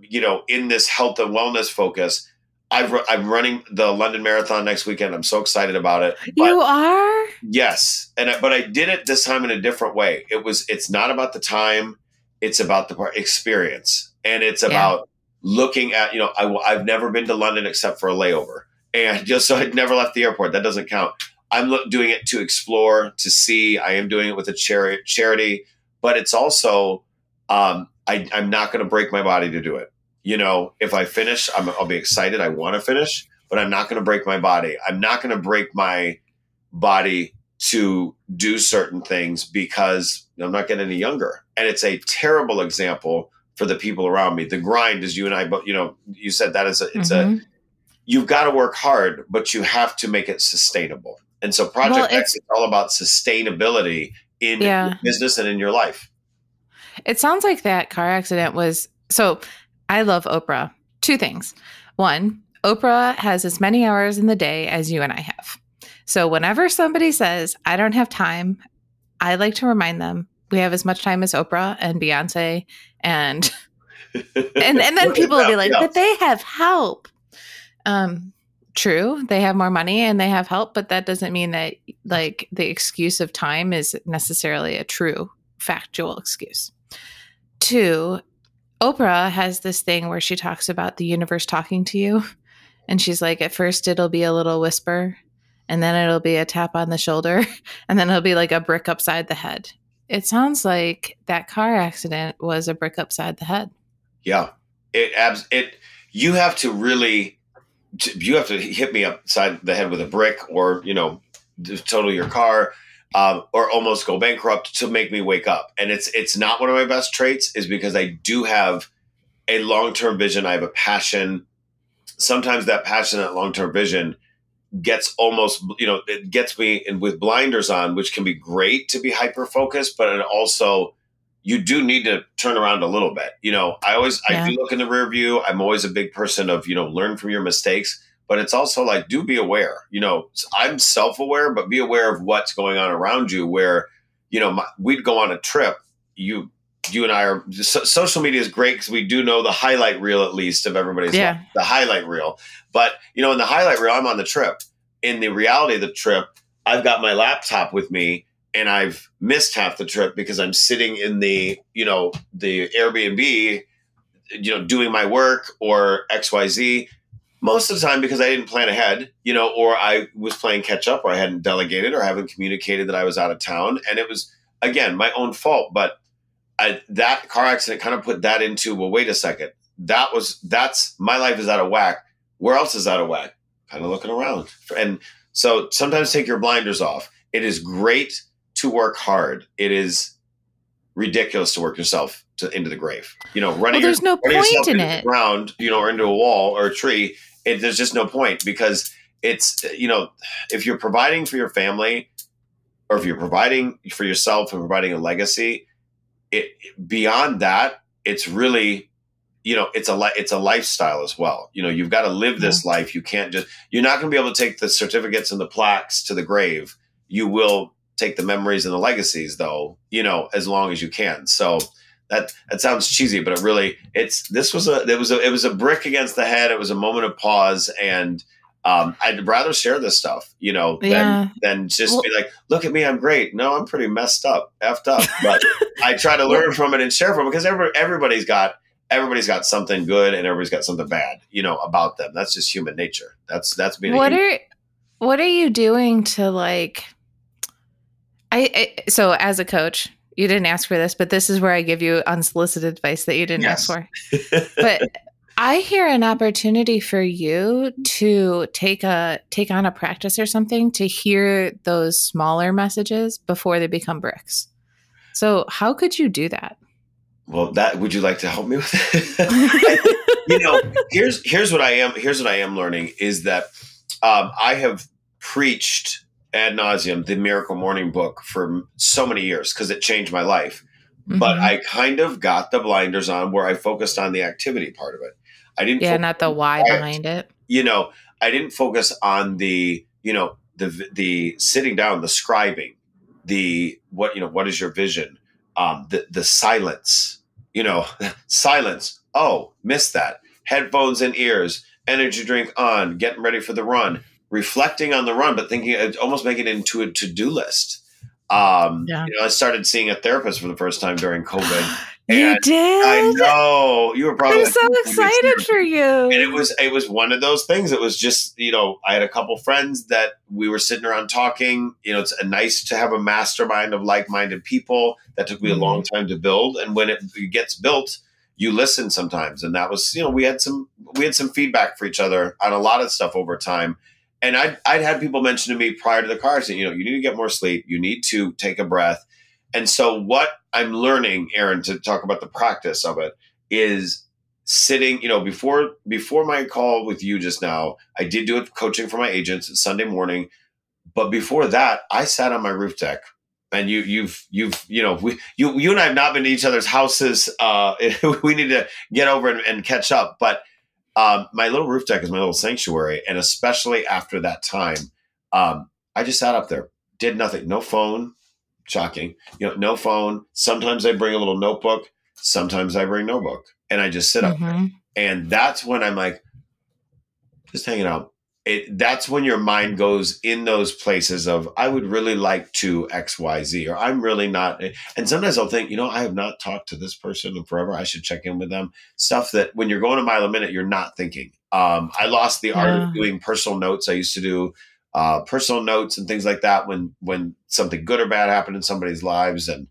Speaker 2: you know in this health and wellness focus I've, I'm running the London Marathon next weekend. I'm so excited about it.
Speaker 1: you are?
Speaker 2: Yes, and I, but I did it this time in a different way. It was. It's not about the time. It's about the experience, and it's about yeah. looking at. You know, I, I've never been to London except for a layover, and <laughs> just so I'd never left the airport. That doesn't count. I'm doing it to explore, to see. I am doing it with a charity, charity, but it's also um, I, I'm not going to break my body to do it you know, if I finish, i will be excited. I want to finish, but I'm not going to break my body. I'm not going to break my body to do certain things because I'm not getting any younger. And it's a terrible example for the people around me. The grind, is you and I, but you know, you said that is a, it's mm-hmm. a, you've got to work hard, but you have to make it sustainable. And so Project well, X is all about sustainability in yeah. business and in your life.
Speaker 1: It sounds like that car accident was so I love Oprah. Two things. One, Oprah has as many hours in the day as you and I have. So whenever somebody says, I don't have time, I like to remind them we have as much time as Oprah and Beyonce and <laughs> and and then people will be like, but they have help. Um true, they have more money and they have help, but that doesn't mean that like the excuse of time is necessarily a true factual excuse. Two, Oprah has this thing where she talks about the universe talking to you. And she's like, at first it'll be a little whisper, and then it'll be a tap on the shoulder, <laughs> and then it'll be like a brick upside the head. It sounds like that car accident was a brick upside the head.
Speaker 2: Yeah. It abs it you have to really you have to hit me upside the head with a brick or, you know, total your car um, or almost go bankrupt to make me wake up. And it's it's not one of my best traits, is because I do have a long term vision. I have a passion. Sometimes that passion, that long term vision, gets almost you know it gets me in with blinders on, which can be great to be hyper focused, but it also you do need to turn around a little bit. You know, I always yeah. I do look in the rear view. I'm always a big person of you know learn from your mistakes but it's also like do be aware you know i'm self-aware but be aware of what's going on around you where you know my, we'd go on a trip you you and i are so, social media is great because we do know the highlight reel at least of everybody's yeah. life, the highlight reel. But you know in the highlight reel i'm on the trip. In the reality of the trip i've got my laptop with me and i've missed half the trip because i'm sitting in the you know the airbnb you know doing my work or xyz most of the time because I didn't plan ahead, you know, or I was playing catch up or I hadn't delegated or haven't communicated that I was out of town. And it was, again, my own fault. But I, that car accident kind of put that into, well, wait a second. That was, that's, my life is out of whack. Where else is out of whack? Kind of looking around. And so sometimes take your blinders off. It is great to work hard. It is ridiculous to work yourself to, into the grave. You know, running.
Speaker 1: Well, there's your, no point in it.
Speaker 2: Ground, you know, or into a wall or a tree it, there's just no point because it's you know if you're providing for your family or if you're providing for yourself and providing a legacy it beyond that it's really you know it's a li- it's a lifestyle as well. You know you've got to live this life. You can't just you're not going to be able to take the certificates and the plaques to the grave. You will take the memories and the legacies though you know as long as you can. So that that sounds cheesy, but it really it's this was a it was a it was a brick against the head. It was a moment of pause, and um, I'd rather share this stuff, you know, yeah. than than just well, be like, look at me, I'm great. No, I'm pretty messed up, effed up. But I try to <laughs> learn from it and share from it because every, everybody's got everybody's got something good and everybody's got something bad, you know, about them. That's just human nature. That's that's being.
Speaker 1: What are what are you doing to like? I, I so as a coach, you didn't ask for this, but this is where I give you unsolicited advice that you didn't yes. ask for. <laughs> but I hear an opportunity for you to take a take on a practice or something to hear those smaller messages before they become bricks. So how could you do that?
Speaker 2: Well, that would you like to help me with it? <laughs> you know, here's here's what I am here's what I am learning is that um, I have preached ad nauseum the Miracle Morning book for so many years because it changed my life. Mm-hmm. But I kind of got the blinders on where I focused on the activity part of it. I didn't.
Speaker 1: Yeah, not the why behind it.
Speaker 2: You know, I didn't focus on the you know the the sitting down, the scribing, the what you know what is your vision, um, the the silence, you know, <laughs> silence. Oh, missed that. Headphones and ears, energy drink on, getting ready for the run, reflecting on the run, but thinking uh, almost making it into a to do list. Um, yeah. you know, I started seeing a therapist for the first time during COVID. <gasps>
Speaker 1: you did?
Speaker 2: I know. You were probably
Speaker 1: I'm so excited for you.
Speaker 2: And it was it was one of those things. It was just, you know, I had a couple friends that we were sitting around talking. You know, it's nice to have a mastermind of like-minded people. That took me mm-hmm. a long time to build. And when it gets built, you listen sometimes. And that was, you know, we had some we had some feedback for each other on a lot of stuff over time. And I'd, I'd had people mention to me prior to the car saying, you know, you need to get more sleep. You need to take a breath and so, what I'm learning, Erin, to talk about the practice of it, is sitting. You know, before before my call with you just now, I did do it coaching for my agents Sunday morning. But before that, I sat on my roof deck and you you've you've you know we you you and I have not been to each other's houses. Uh, <laughs> we need to get over and, and catch up. But um, my little roof deck is my little sanctuary, and especially after that time, um, I just sat up there, did nothing, no phone, shocking. You know, no phone. Sometimes I bring a little notebook. Sometimes I bring no book, and I just sit mm-hmm. up there. Mm-hmm. And that's when I'm like, just hanging out. It, that's when your mind goes in those places of I would really like to X Y Z or I'm really not. And sometimes I'll think, you know, I have not talked to this person in forever. I should check in with them. Stuff that when you're going a mile a minute, you're not thinking. Um, I lost the yeah. art of doing personal notes. I used to do uh, personal notes and things like that when when something good or bad happened in somebody's lives and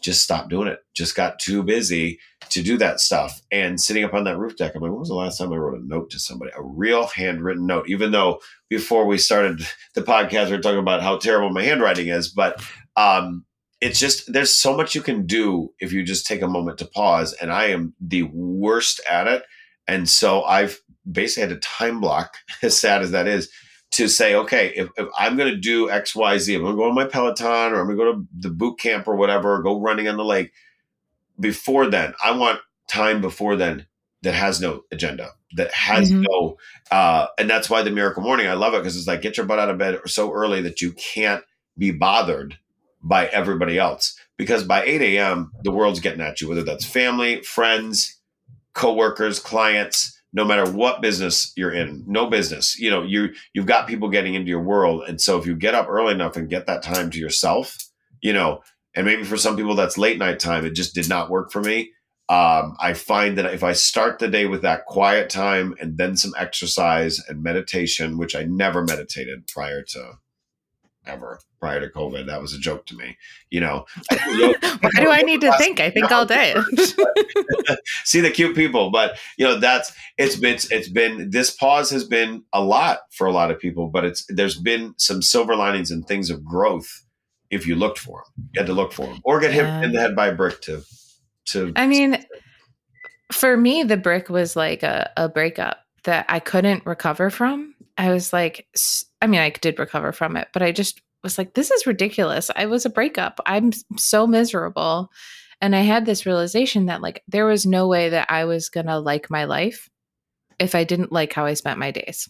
Speaker 2: just stopped doing it just got too busy to do that stuff and sitting up on that roof deck i'm like when was the last time i wrote a note to somebody a real handwritten note even though before we started the podcast we are talking about how terrible my handwriting is but um, it's just there's so much you can do if you just take a moment to pause and i am the worst at it and so i've basically had a time block <laughs> as sad as that is to say, okay, if, if I'm going to do X, Y, Z, I'm going to go on my Peloton or I'm going to go to the boot camp or whatever, or go running on the lake. Before then, I want time before then that has no agenda, that has mm-hmm. no, uh, and that's why the miracle morning, I love it because it's like get your butt out of bed so early that you can't be bothered by everybody else. Because by 8 a.m., the world's getting at you, whether that's family, friends, coworkers, clients no matter what business you're in no business you know you you've got people getting into your world and so if you get up early enough and get that time to yourself you know and maybe for some people that's late night time it just did not work for me um, i find that if i start the day with that quiet time and then some exercise and meditation which i never meditated prior to ever prior to COVID. That was a joke to me. You know, <laughs>
Speaker 1: why do I need to think? I think all day. <laughs>
Speaker 2: See the cute people, but you know that's it's been it's been this pause has been a lot for a lot of people, but it's there's been some silver linings and things of growth if you looked for him. You had to look for him, or get hit in the head by a brick to to.
Speaker 1: I mean, for me, the brick was like a, a breakup that I couldn't recover from. I was like, I mean, I did recover from it, but I just was like, this is ridiculous. I was a breakup. I'm so miserable. And I had this realization that, like, there was no way that I was going to like my life if I didn't like how I spent my days.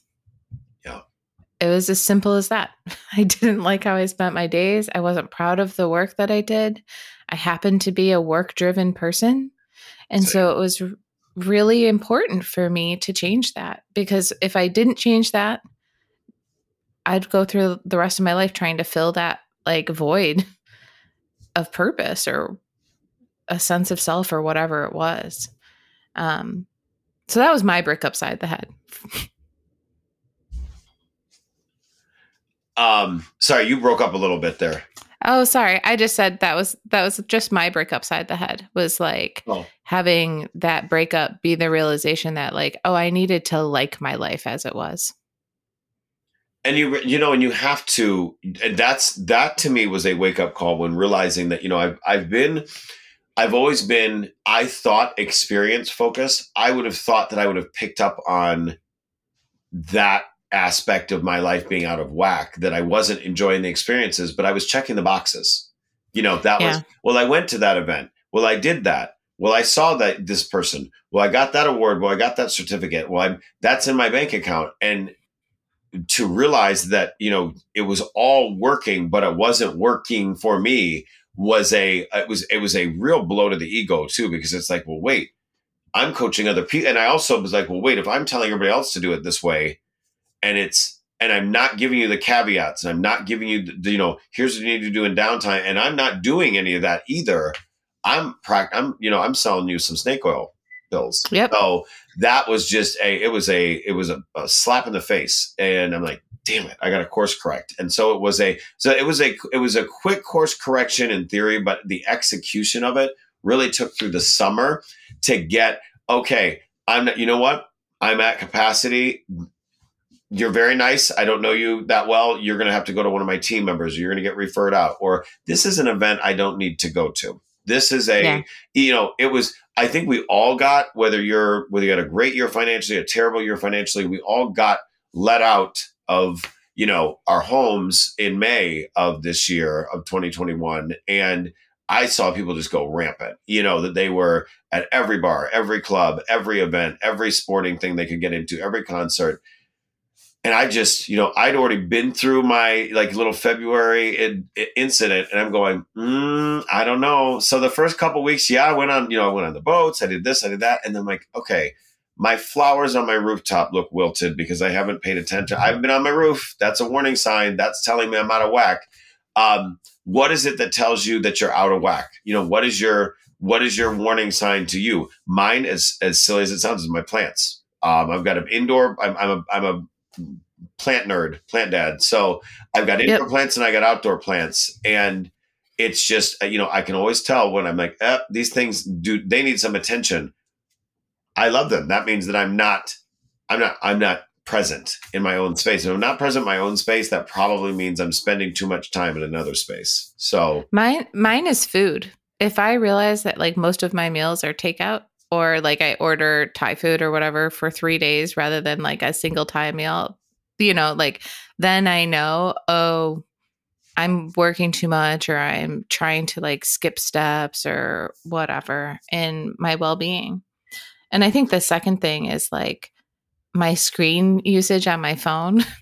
Speaker 1: It was as simple as that. <laughs> I didn't like how I spent my days. I wasn't proud of the work that I did. I happened to be a work driven person. And Same. so it was really important for me to change that because if I didn't change that, I'd go through the rest of my life trying to fill that like void <laughs> of purpose or a sense of self or whatever it was. Um, so that was my brick upside the head. <laughs>
Speaker 2: um, sorry, you broke up a little bit there.
Speaker 1: Oh, sorry. I just said that was that was just my break upside the head was like oh. having that breakup be the realization that like, oh, I needed to like my life as it was
Speaker 2: and you you know and you have to that's that to me was a wake up call when realizing that you know I've I've been I've always been, I thought experience focused. I would have thought that I would have picked up on that aspect of my life being out of whack, that I wasn't enjoying the experiences, but I was checking the boxes. You know, that yeah. was, well, I went to that event. Well, I did that. Well, I saw that this person. Well, I got that award. Well, I got that certificate. Well, I'm, that's in my bank account. And to realize that, you know, it was all working, but it wasn't working for me was a it was it was a real blow to the ego too because it's like well wait i'm coaching other people and i also was like well wait if i'm telling everybody else to do it this way and it's and i'm not giving you the caveats and i'm not giving you the, you know here's what you need to do in downtime and i'm not doing any of that either i'm i'm you know i'm selling you some snake oil pills
Speaker 1: yep.
Speaker 2: so that was just a it was a it was a, a slap in the face and i'm like damn it, I got a course correct. And so it was a so it was a it was a quick course correction in theory, but the execution of it really took through the summer to get okay. I'm you know what I'm at capacity. You're very nice. I don't know you that well. You're going to have to go to one of my team members. You're going to get referred out. Or this is an event I don't need to go to. This is a, yeah. you know, it was, I think we all got, whether you're, whether you had a great year financially, a terrible year financially, we all got let out of you know our homes in May of this year of 2021 and I saw people just go rampant. You know, that they were at every bar, every club, every event, every sporting thing they could get into, every concert. And I just, you know, I'd already been through my like little February in, in incident, and I'm going, mm, I don't know. So the first couple weeks, yeah, I went on, you know, I went on the boats, I did this, I did that, and then I'm like, okay, my flowers on my rooftop look wilted because I haven't paid attention. I haven't been on my roof. That's a warning sign. That's telling me I'm out of whack. Um, what is it that tells you that you're out of whack? You know, what is your what is your warning sign to you? Mine, as as silly as it sounds, is my plants. Um, I've got an indoor. I'm, I'm a I'm a plant nerd, plant dad. So I've got indoor yep. plants and I got outdoor plants, and it's just you know I can always tell when I'm like, eh, these things do they need some attention I love them. That means that I'm not, I'm not, I'm not present in my own space. If I'm not present in my own space, that probably means I'm spending too much time in another space. So
Speaker 1: mine, mine is food. If I realize that like most of my meals are takeout, or like I order Thai food or whatever for three days rather than like a single Thai meal, you know, like then I know, oh, I'm working too much or I'm trying to like skip steps or whatever in my well being. And I think the second thing is like my screen usage on my phone. <laughs>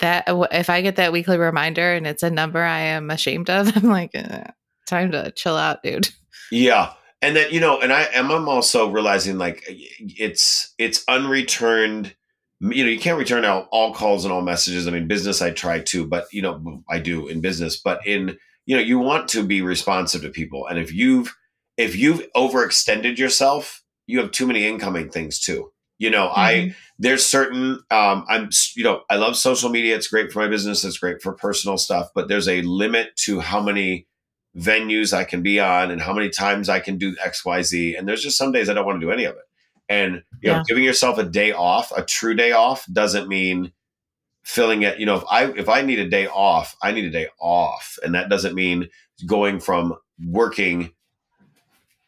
Speaker 1: That if I get that weekly reminder and it's a number I am ashamed of, <laughs> I'm like, eh, time to chill out, dude.
Speaker 2: Yeah. And then, you know, and I am I'm also realizing like it's it's unreturned you know, you can't return all, all calls and all messages. I mean, business I try to, but you know, I do in business, but in you know, you want to be responsive to people. And if you've if you've overextended yourself you have too many incoming things too. You know, mm-hmm. I there's certain um, I'm you know I love social media. It's great for my business. It's great for personal stuff. But there's a limit to how many venues I can be on and how many times I can do X Y Z. And there's just some days I don't want to do any of it. And you yeah. know, giving yourself a day off, a true day off, doesn't mean filling it. You know, if I if I need a day off, I need a day off, and that doesn't mean going from working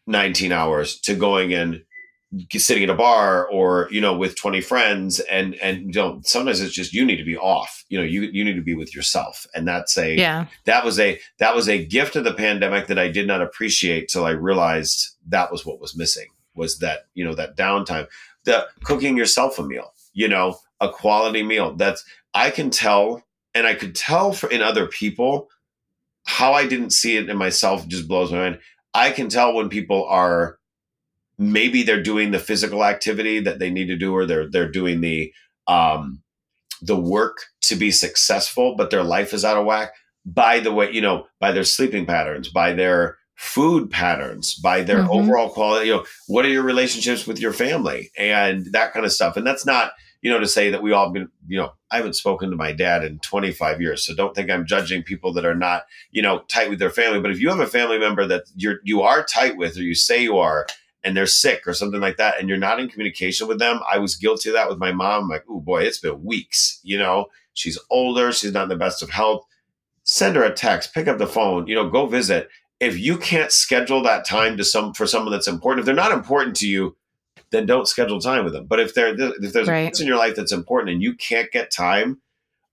Speaker 2: 19 hours to going and sitting at a bar or you know with 20 friends and and you know sometimes it's just you need to be off you know you you need to be with yourself. And that's a
Speaker 1: yeah.
Speaker 2: that was a that was a gift of the pandemic that i did not appreciate till i realized that was what was missing was that you know that downtime. The cooking yourself a meal you know a quality meal. That's i can tell and i could tell for in other people how i didn't see it in myself just blows my mind. I can tell when people are maybe they're doing the physical activity that they need to do or they're they're doing the um the work to be successful but their life is out of whack by the way you know by their sleeping patterns by their food patterns by their mm-hmm. overall quality you know what are your relationships with your family and that kind of stuff and that's not you know to say that we all been you know i haven't spoken to my dad in 25 years so don't think i'm judging people that are not you know tight with their family but if you have a family member that you're you are tight with or you say you are and they're sick or something like that, and you're not in communication with them. I was guilty of that with my mom. I'm like, oh boy, it's been weeks. You know, she's older, she's not in the best of health. Send her a text, pick up the phone, you know, go visit. if you can't schedule that time to some for someone that's important, if they're not important to you, then don't schedule time with them. But if there if there's right. a person in your life that's important and you can't get time,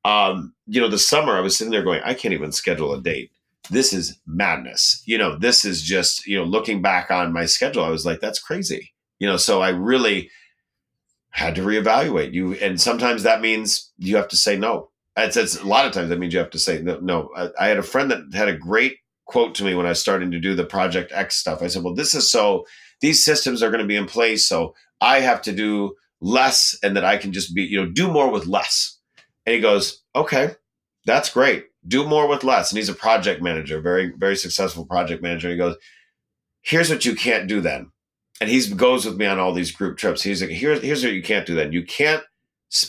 Speaker 2: um, you know, the summer I was sitting there going, I can't even schedule a date. This is madness. You know, this is just, you know, looking back on my schedule, I was like, that's crazy. You know, so I really had to reevaluate you. And sometimes that means you have to say no. It's, it's a lot of times that means you have to say no. no. I, I had a friend that had a great quote to me when I was starting to do the Project X stuff. I said, well, this is so these systems are going to be in place. So I have to do less and that I can just be, you know, do more with less. And he goes, okay, that's great. Do more with less. And he's a project manager, very, very successful project manager. He goes, here's what you can't do then. And he goes with me on all these group trips. He's like, here's, here's what you can't do then. You can't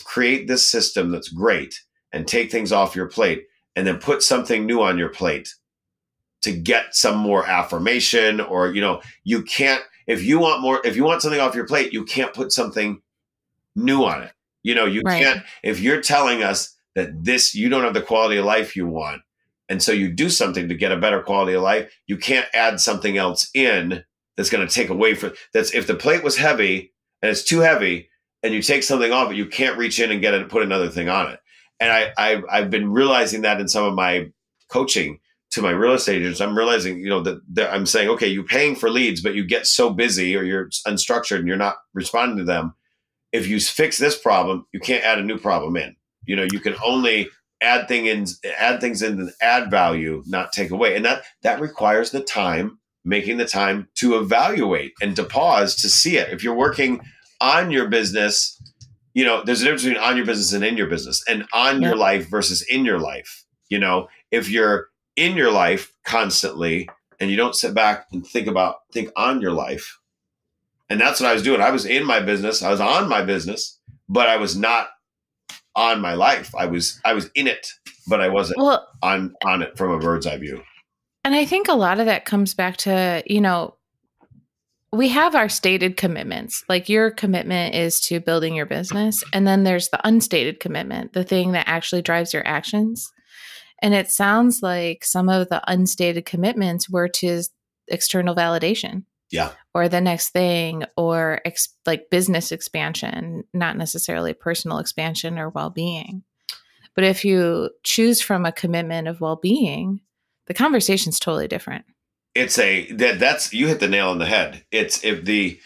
Speaker 2: create this system that's great and take things off your plate and then put something new on your plate to get some more affirmation or, you know, you can't if you want more, if you want something off your plate, you can't put something new on it. You know, you right. can't, if you're telling us that this, you don't have the quality of life you want, and so you do something to get a better quality of life, you can't add something else in that's going to take away from that's if the plate was heavy and it's too heavy and you take something off it, you can't reach in and get it put another thing on it. And I, I I've been realizing that in some of my coaching to my real estate agents, I'm realizing, you know, that, that, I'm saying, okay, you're paying for leads, but you get so busy or you're unstructured and you're not responding to them. If you fix this problem, you can't add a new problem in. You know, you can only add thing in, add things in and add value, not take away. And that that requires the time, making the time to evaluate and to pause to see it. If you're working on your business, you know, there's a difference between on your business and in your business, and on yeah. your life versus in your life. You know, if you're in your life constantly and you don't sit back and think about think on your life and that's what i was doing i was in my business i was on my business but i was not on my life. I was i was in it but i wasn't well, on on it from a bird's eye view.
Speaker 1: and i think a lot of that comes back to you know we have our stated commitments. Like your commitment is to building your business and then there's the unstated commitment the thing that actually drives your actions. And it sounds like some of the unstated commitments were to external validation.
Speaker 2: Yeah.
Speaker 1: Or the next thing, or ex- like business expansion, not necessarily personal expansion or well being. But if you choose from a commitment of well being, the conversation's totally different.
Speaker 2: It's a that that's you hit the nail on the head. It's if the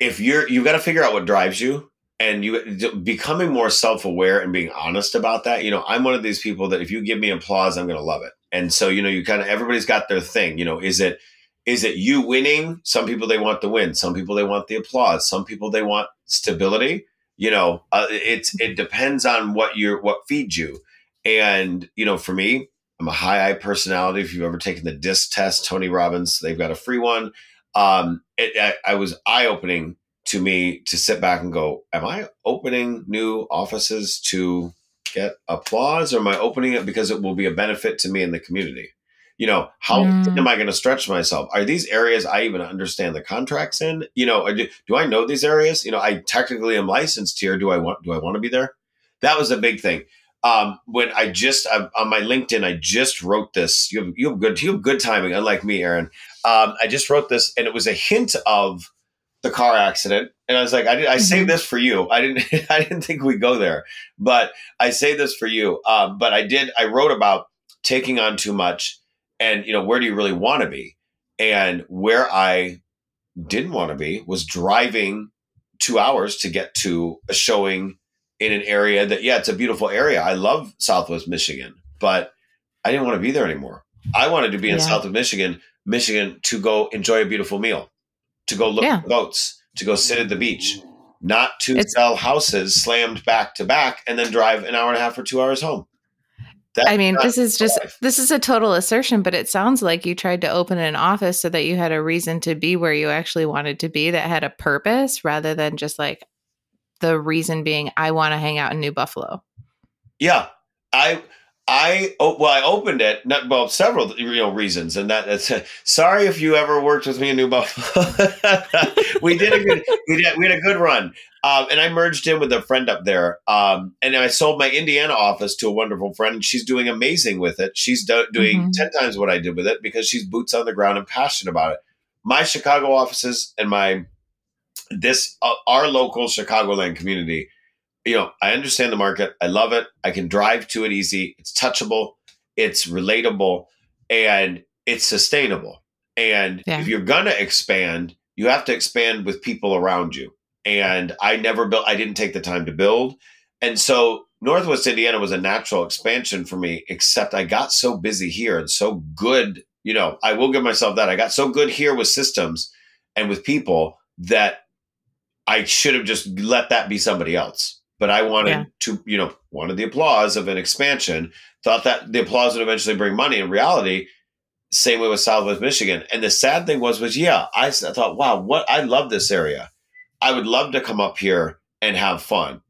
Speaker 2: if you're you've got to figure out what drives you and you becoming more self-aware and being honest about that you know i'm one of these people that if you give me applause i'm going to love it and so you know you kind of everybody's got their thing you know is it is it you winning? Some people they want the win. Some people they want the applause. Some people they want stability. You know uh, it's it depends on what you're what feeds you. And you know for me i'm a high i personality. If you've ever taken the disc test tony robbins they've got a free one. Um it, I, I was eye-opening to me to sit back and go, Am I opening new offices to get applause? Or am I opening it because it will be a benefit to me in the community? You know, how mm. am I going to stretch myself? Are these areas I even understand the contracts in? You know, do, do I know these areas? You know, I technically am licensed here. Do I want do I want to be there? That was a big thing. Um, when I just I, on my LinkedIn, I just wrote this. You have, you have good you have good timing, unlike me, Erin. Um, I just wrote this, and it was a hint of the car accident and i was like i, did, I mm-hmm. saved this for you i didn't <laughs> i didn't think we'd go there but i saved this for you um, but i did i wrote about taking on too much and you know where do you really want to be and where i didn't want to be was driving two hours to get to a showing in an area that yeah it's a beautiful area i love southwest michigan but i didn't want to be there anymore i wanted to be in yeah. southwest michigan michigan to go enjoy a beautiful meal to go look yeah. at boats, to go sit at the beach, not to it's, sell houses slammed back to back and then drive an hour and a half or two hours home.
Speaker 1: That's I mean, this is just life. this is a total assertion, but it sounds like you tried to open an office so that you had a reason to be where you actually wanted to be that had a purpose rather than just like the reason being I want to hang out in New Buffalo.
Speaker 2: Yeah. I I oh, well, I opened it. Not well, several you know reasons, and that, that's <laughs> sorry if you ever worked with me in New Buffalo. <laughs> we did a good we did we had a good run, um, and I merged in with a friend up there, um, and I sold my Indiana office to a wonderful friend, and she's doing amazing with it. She's do- doing mm-hmm. ten times what I did with it because she's boots on the ground and passionate about it. My Chicago offices and my this uh, our local Chicagoland community you know, I understand the market. I love it. I can drive to it easy. It's touchable, it's relatable, and it's sustainable. And yeah. if you're going to expand, you have to expand with people around you. And I never built, I didn't take the time to build. And so Northwest Indiana was a natural expansion for me, except I got so busy here and so good. You know, I will give myself that. I got so good here with systems and with people that I should have just let that be somebody else but I wanted yeah. to, you know, wanted the applause of an expansion. Thought that the applause would eventually bring money. In reality, same way with Southwest Michigan. And the sad thing was, was yeah, I, I thought, wow, what I love this area. I would love to come up here and have fun.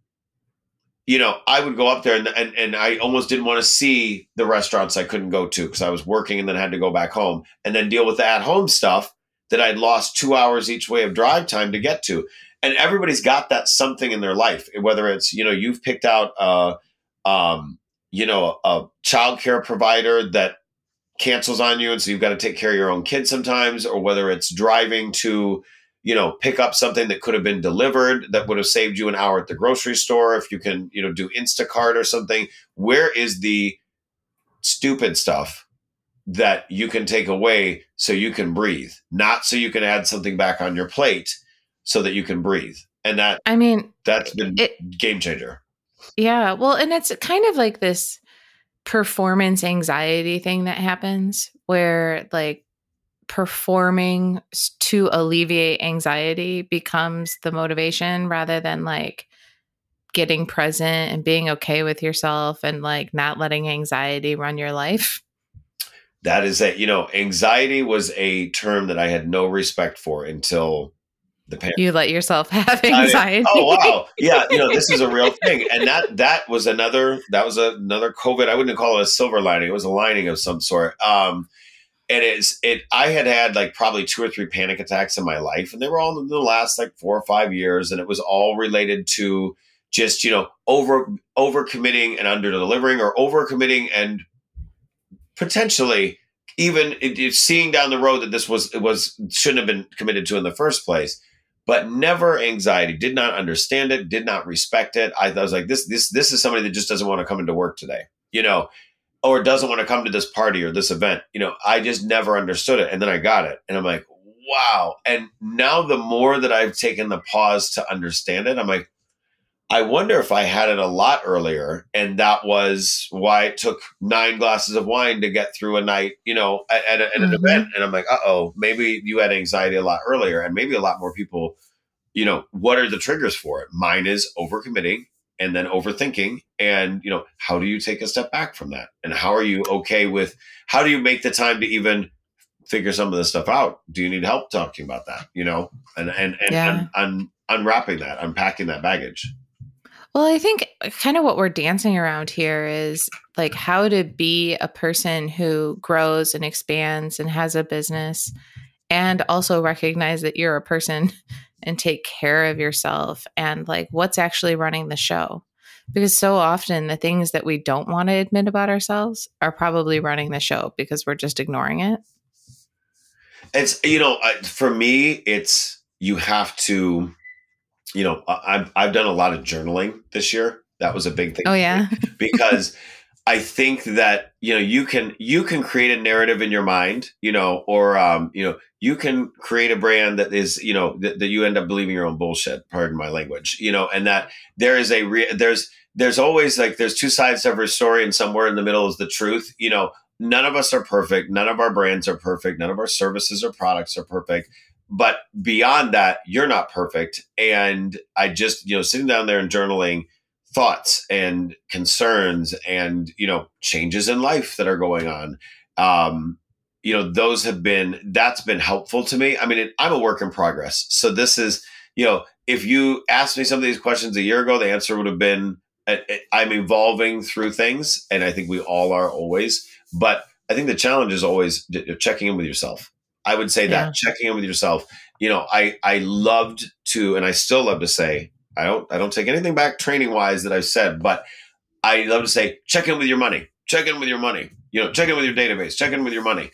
Speaker 2: You know, I would go up there and, and, and I almost didn't want to see the restaurants I couldn't go to because I was working and then had to go back home and then deal with the at home stuff that I'd lost two hours each way of drive time to get to and everybody's got that something in their life whether it's you know you've picked out a um, you know a child care provider that cancels on you and so you've got to take care of your own kids sometimes or whether it's driving to you know pick up something that could have been delivered that would have saved you an hour at the grocery store if you can you know do instacart or something where is the stupid stuff that you can take away so you can breathe? Not so you can add something back on your plate so that you can breathe. And that
Speaker 1: I mean
Speaker 2: that's been it, game changer.
Speaker 1: Yeah. Well, and it's kind of like this performance anxiety thing that happens where like performing to alleviate anxiety becomes the motivation rather than like getting present and being okay with yourself and like not letting anxiety run your life.
Speaker 2: That is that, you know, anxiety was a term that I had no respect for until the.
Speaker 1: You let yourself <laughs> have anxiety.
Speaker 2: I, oh wow, yeah. You know, this is a real <laughs> thing, and that that was another that was another COVID. I wouldn't call it a silver lining. It was a lining of some sort. Um, and it's it. I had had like probably two or three panic attacks in my life, and they were all in the last like four or five years, and it was all related to just you know over over committing and under delivering, or over committing and potentially even it, it, seeing down the road that this was it was shouldn't have been committed to in the first place but never anxiety. Did not understand it. Did not respect it. I, I was like, this, this, this is somebody that just doesn't want to come into work today, you know, or doesn't want to come to this party or this event. You know, I just never understood it, and then I got it, and I'm like, wow. And now the more that I've taken the pause to understand it, I'm like, I wonder if I had it a lot earlier, and that was why it took nine glasses of wine to get through a night, you know, at, at, at an mm-hmm. event. And I'm like, uh oh, maybe you had anxiety a lot earlier, and maybe a lot more people, you know, what are the triggers for it? Mine is overcommitting and then overthinking. And, you know, how do you take a step back from that? And how are you okay with, how do you make the time to even figure some of this stuff out? Do you need help talking about that, you know, and, and, and, yeah. and, and unwrapping that, unpacking that baggage?
Speaker 1: Well, I think uh, kind of what we're dancing around here is like how to be a person who grows and expands and has a business and also recognize that you're a person <laughs> and take care of yourself and like what's actually running the show. Because so often the things that we don't want to admit about ourselves are probably running the show because we're just ignoring it.
Speaker 2: It's, you know, for me, it's you have to you know, I've I've done a lot of journaling this year. That was a big thing.
Speaker 1: Oh yeah, <laughs>
Speaker 2: because I think that you know you can you can create a narrative in your mind, you know, or um, you know you can create a brand that is you know that, that you end up believing your own bullshit. Pardon my language, you know, and that there is a re- there's there's always like there's two sides to every story, and somewhere in the middle is the truth. You know, none of us are perfect. None of our brands are perfect. None of our services or products are perfect but beyond that you're not perfect and i just you know sitting down there and journaling thoughts and concerns and you know changes in life that are going on um you know those have been that's been helpful to me i mean it, i'm a work in progress so this is you know if you asked me some of these questions a year ago the answer would have been I'm evolving through things, and I think we all are always. But I think the challenge is always checking in with yourself. I would say yeah. that checking in with yourself. You know, I I loved to, and I still love to say, I don't I don't take anything back training wise that I've said, but I love to say, check in with your money, check in with your money. You know, check in with your database, check in with your money,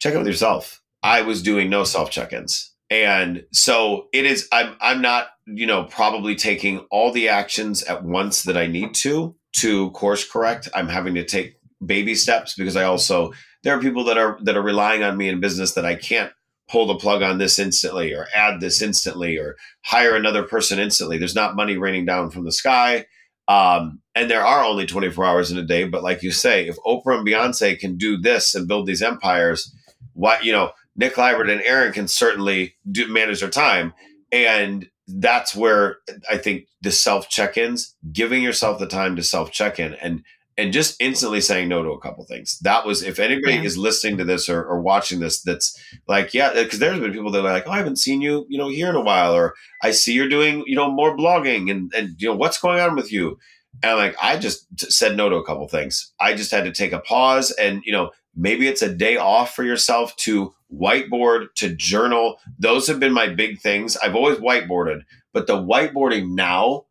Speaker 2: check in with yourself. I was doing no self check ins. And so it is, I'm, I'm not, you know, probably taking all the actions at once that I need to, to course correct. I'm having to take baby steps because I also, there are people that are, that are relying on me in business that I can't pull the plug on this instantly or add this instantly or hire another person instantly. There's not money raining down from the sky. Um, and there are only 24 hours in a day. But like you say, if Oprah and Beyonce can do this and build these empires, what, you know, Nick Libert and Erin can certainly do, manage their time. And that's where I think the self check-ins, giving yourself the time to self check-in and and just instantly saying no to a couple things. That was if anybody yeah. is listening to this or, or, watching this, that's like, yeah, because there's been people that are like, oh, I haven't seen you, you know, here in a while, or I see you're doing, you know, more blogging, and and you know, what's going on with you? And like, I just said no to a couple things. I just had to take a pause, and you know, maybe it's a day off for yourself to whiteboard, to journal. Those have been my big things. I've always whiteboarded, but the whiteboarding now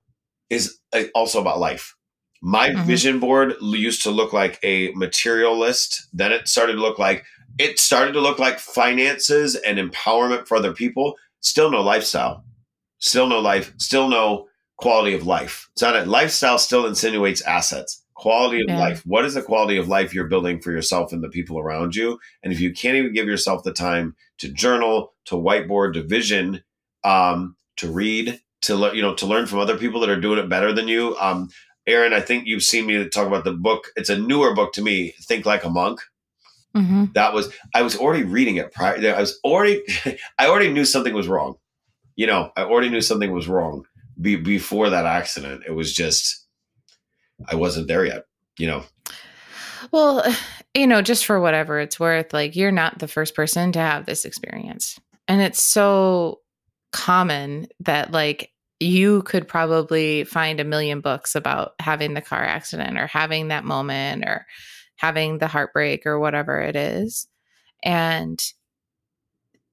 Speaker 2: is uh, also about life. My mm-hmm. vision board used to look like a material list. Then it started to look like it started to look like finances and empowerment for other people. Still no lifestyle. Still no life. Still no quality of life. It's not a lifestyle. Still insinuates assets quality of yeah. life what is the quality of life you're building for yourself and the people around you and if you can't even give yourself the time to journal to whiteboard to vision um, to read to learn you know to learn from other people that are doing it better than you um, erin i think you've seen me talk about the book it's a newer book to me think like a monk mm-hmm. that was i was already reading it prior i was already <laughs> i already knew something was wrong you know i already knew something was wrong be, before that accident it was just I wasn't there yet, you know.
Speaker 1: Well, <sighs> you know, just for whatever it's worth, like you're not the first person to have this experience. And it's so common that like you could probably find a million books about having the car accident or having that moment or having the heartbreak or whatever it is. And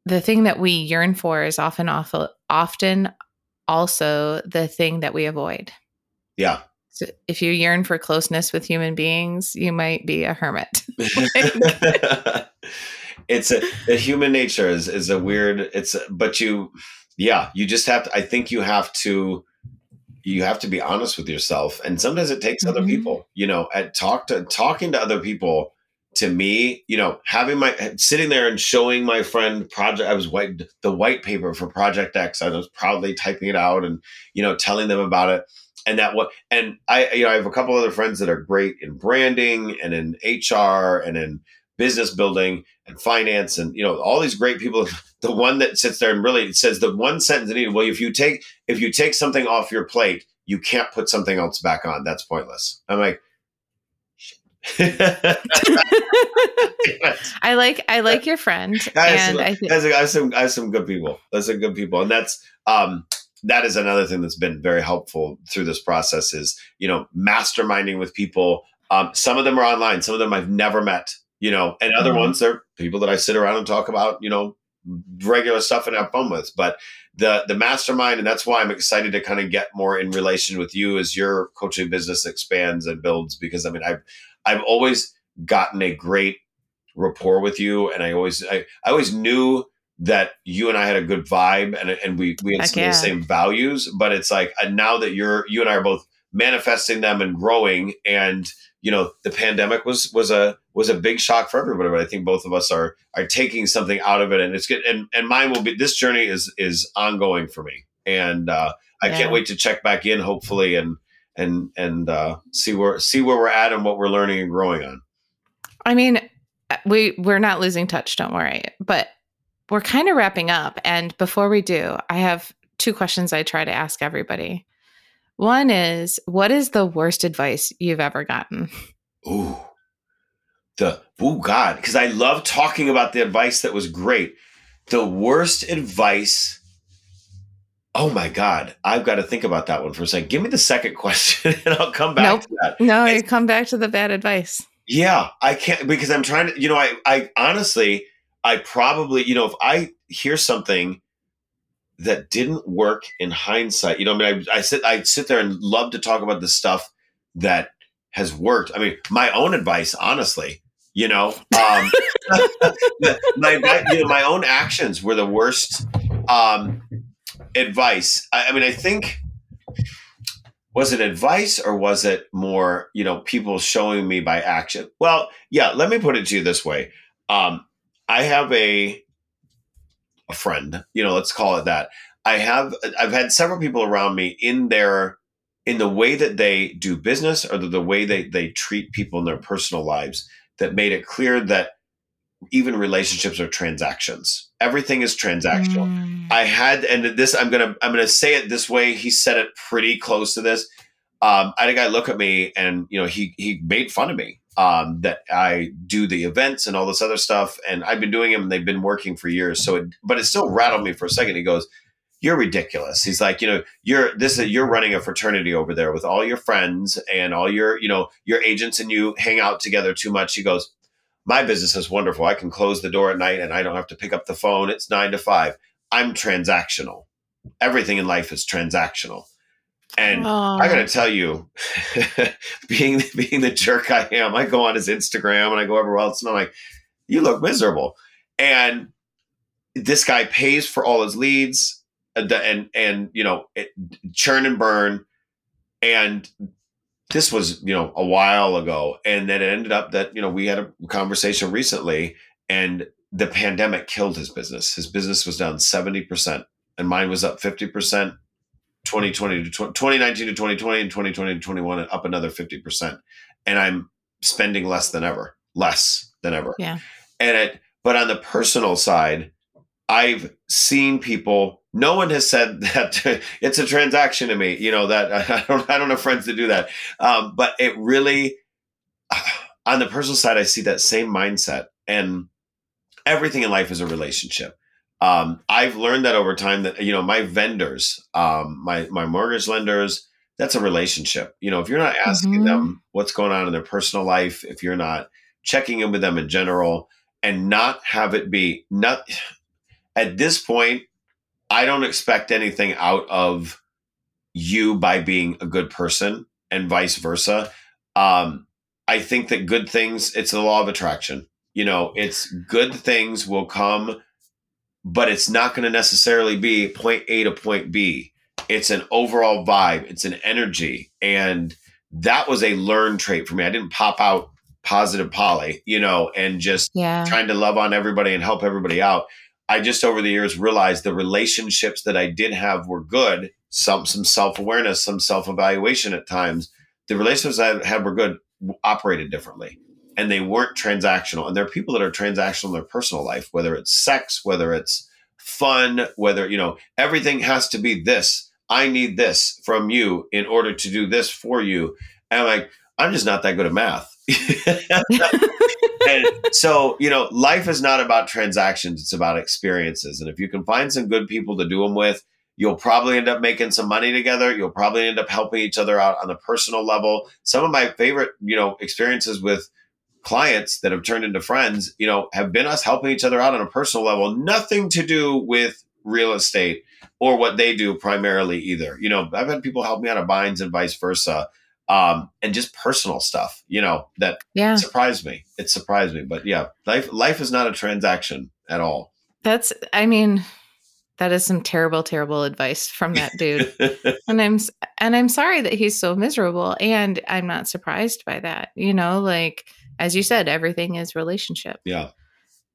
Speaker 1: the thing that we yearn for is often awful, often also the thing that we avoid.
Speaker 2: Yeah.
Speaker 1: So if you yearn for closeness with human beings, you might be a hermit. <laughs> <laughs>
Speaker 2: it's a, a, human nature is is a weird. It's a, but you, yeah, you just have to. I think you have to. You have to be honest with yourself, and sometimes it takes mm-hmm. other people. You know, at talk to talking to other people. To me, you know, having my sitting there and showing my friend project, I was white the white paper for Project X. I was proudly typing it out and you know telling them about it and that what and I you know I have a couple other friends that are great in branding and in HR and in business building and finance and you know all these great people. <laughs> The one that sits there and really says the one sentence that well if you take if you take something off your plate you can't put something else back on. That's pointless. I'm like <laughs>
Speaker 1: I like I like your friend, <laughs>
Speaker 2: and I, think- I, have some I have some good people. That's some good people, and that's um that is another thing that's been very helpful through this process is you know masterminding with people. Um, some of them are online. Some of them i've never met you know and other mm-hmm. ones are people that i sit around and talk about you know regular stuff and have fun with but the the mastermind and that's why i'm excited to kind of get more in relation with you as your coaching business expands and builds because i mean i've i've always gotten a great rapport with you and i always i, I always knew that you and I had a good vibe and and we we had some yeah. of the same values. But it's like uh, now that you're you and I are both manifesting them and growing, and you know the pandemic was was a was a big shock for everybody. But I think both of us are are taking something out of it, and it's good. And and mine will be this journey is is ongoing for me, and uh, I yeah. can't wait to check back in, hopefully, and and and uh, see where see where we're at and what we're learning and growing on.
Speaker 1: I mean, uh, we we're not losing touch. Don't worry, but we're kind of wrapping up. And before we do, I have two questions I try to ask everybody. One is, what is the worst advice you've ever gotten?
Speaker 2: Ooh, the oh God, because I love talking about the advice that was great. The worst advice Oh my God. I've got to think about that one for a second. Give me the second <laughs> question and I'll come back
Speaker 1: nope.
Speaker 2: to that.
Speaker 1: No, you come back to the bad advice.
Speaker 2: Yeah, I can't because I'm trying to, you know, I, I honestly, I probably, you know, if I hear something that didn't work in hindsight, you know, I mean, I, I sit, I sit there and love to talk about the stuff that has worked. I mean, my own advice, honestly, you know, um, <laughs> my, you know, my own actions were the worst um, advice. I, I mean, I think was it advice or was it more you know people showing me by action well yeah let me put it to you this way um, i have a a friend you know let's call it that. I have i've had several people around me in their in the way that they do business or the, way they they treat people in their personal lives that made it clear that even relationships are transactions. Everything is transactional. Mm. i had and this i'm gonna i'm gonna say it this way. He said it pretty close to this. Um, i had a guy look at me and you know he he made fun of me um, that i do the events and all this other stuff and i've been doing them and they've been working for years so it but it still rattled me for a second he goes you're ridiculous he's like you know you're this is you're running a fraternity over there with all your friends and all your you know your agents and you hang out together too much he goes my business is wonderful. I can close the door at night and I don't have to pick up the phone. It's nine to five. I'm transactional. Everything in life is transactional. And Aww. I got to tell you, <laughs> being being the jerk I am, I go on his Instagram and I go everywhere else and I'm like, you look miserable. And this guy pays for all his leads and uh, and, and you know it, churn and burn. And this was you know a while ago and then it ended up that you know we had a conversation recently and the pandemic killed his business his business was down 70% and mine was up 50% 2020 to 2019 to 2020 and 2020 to 21 and up another 50% and i'm spending less than ever less than ever
Speaker 1: yeah
Speaker 2: and it but on the personal side i've seen people no one has said <laughs> that it's a transaction to me. You know that <laughs> I don't I don't have friends to do that. Um, but it really, <sighs> on the personal side, I see that same mindset, and everything in life is a relationship. Um, I've learned that over time that you know my vendors, um, my my mortgage lenders, that's a relationship. You know, if you're not asking mm-hmm. them what's going on in their personal life, if you're not checking in with them in general, and not have it be not at this point I don't expect anything out of you by being a good person and vice versa. Um, I think that good things, it's the law of attraction. You know, it's good things will come, but it's not going to necessarily be point A to point B. It's an overall vibe, it's an energy. And that was a learned trait for me. I didn't pop out positive Polly, you know, and just yeah. trying to love on everybody and help everybody out. I just over the years realized the relationships that I did have were good. Some some self awareness, some self evaluation at times. The relationships I had were good, operated differently, and they weren't transactional. And there are people that are transactional in their personal life, whether it's sex, whether it's fun, whether you know everything has to be this. I need this from you in order to do this for you. And I'm like, I'm just not that good at math. <laughs> and so, you know, life is not about transactions, it's about experiences. And if you can find some good people to do them with, you'll probably end up making some money together. You'll probably end up helping each other out on a personal level. Some of my favorite, you know, experiences with clients that have turned into friends, you know, have been us helping each other out on a personal level, nothing to do with real estate or what they do primarily either. You know, I've had people help me out of binds and vice versa um, and just personal stuff, you know, that yeah. surprised me. It surprised me. But yeah, life life is not a transaction at all.
Speaker 1: That's I mean, that is some terrible, terrible advice from that dude. <laughs> and I'm and I'm sorry that he's so miserable. And I'm not surprised by that. You know, like as you said, everything is relationship.
Speaker 2: Yeah.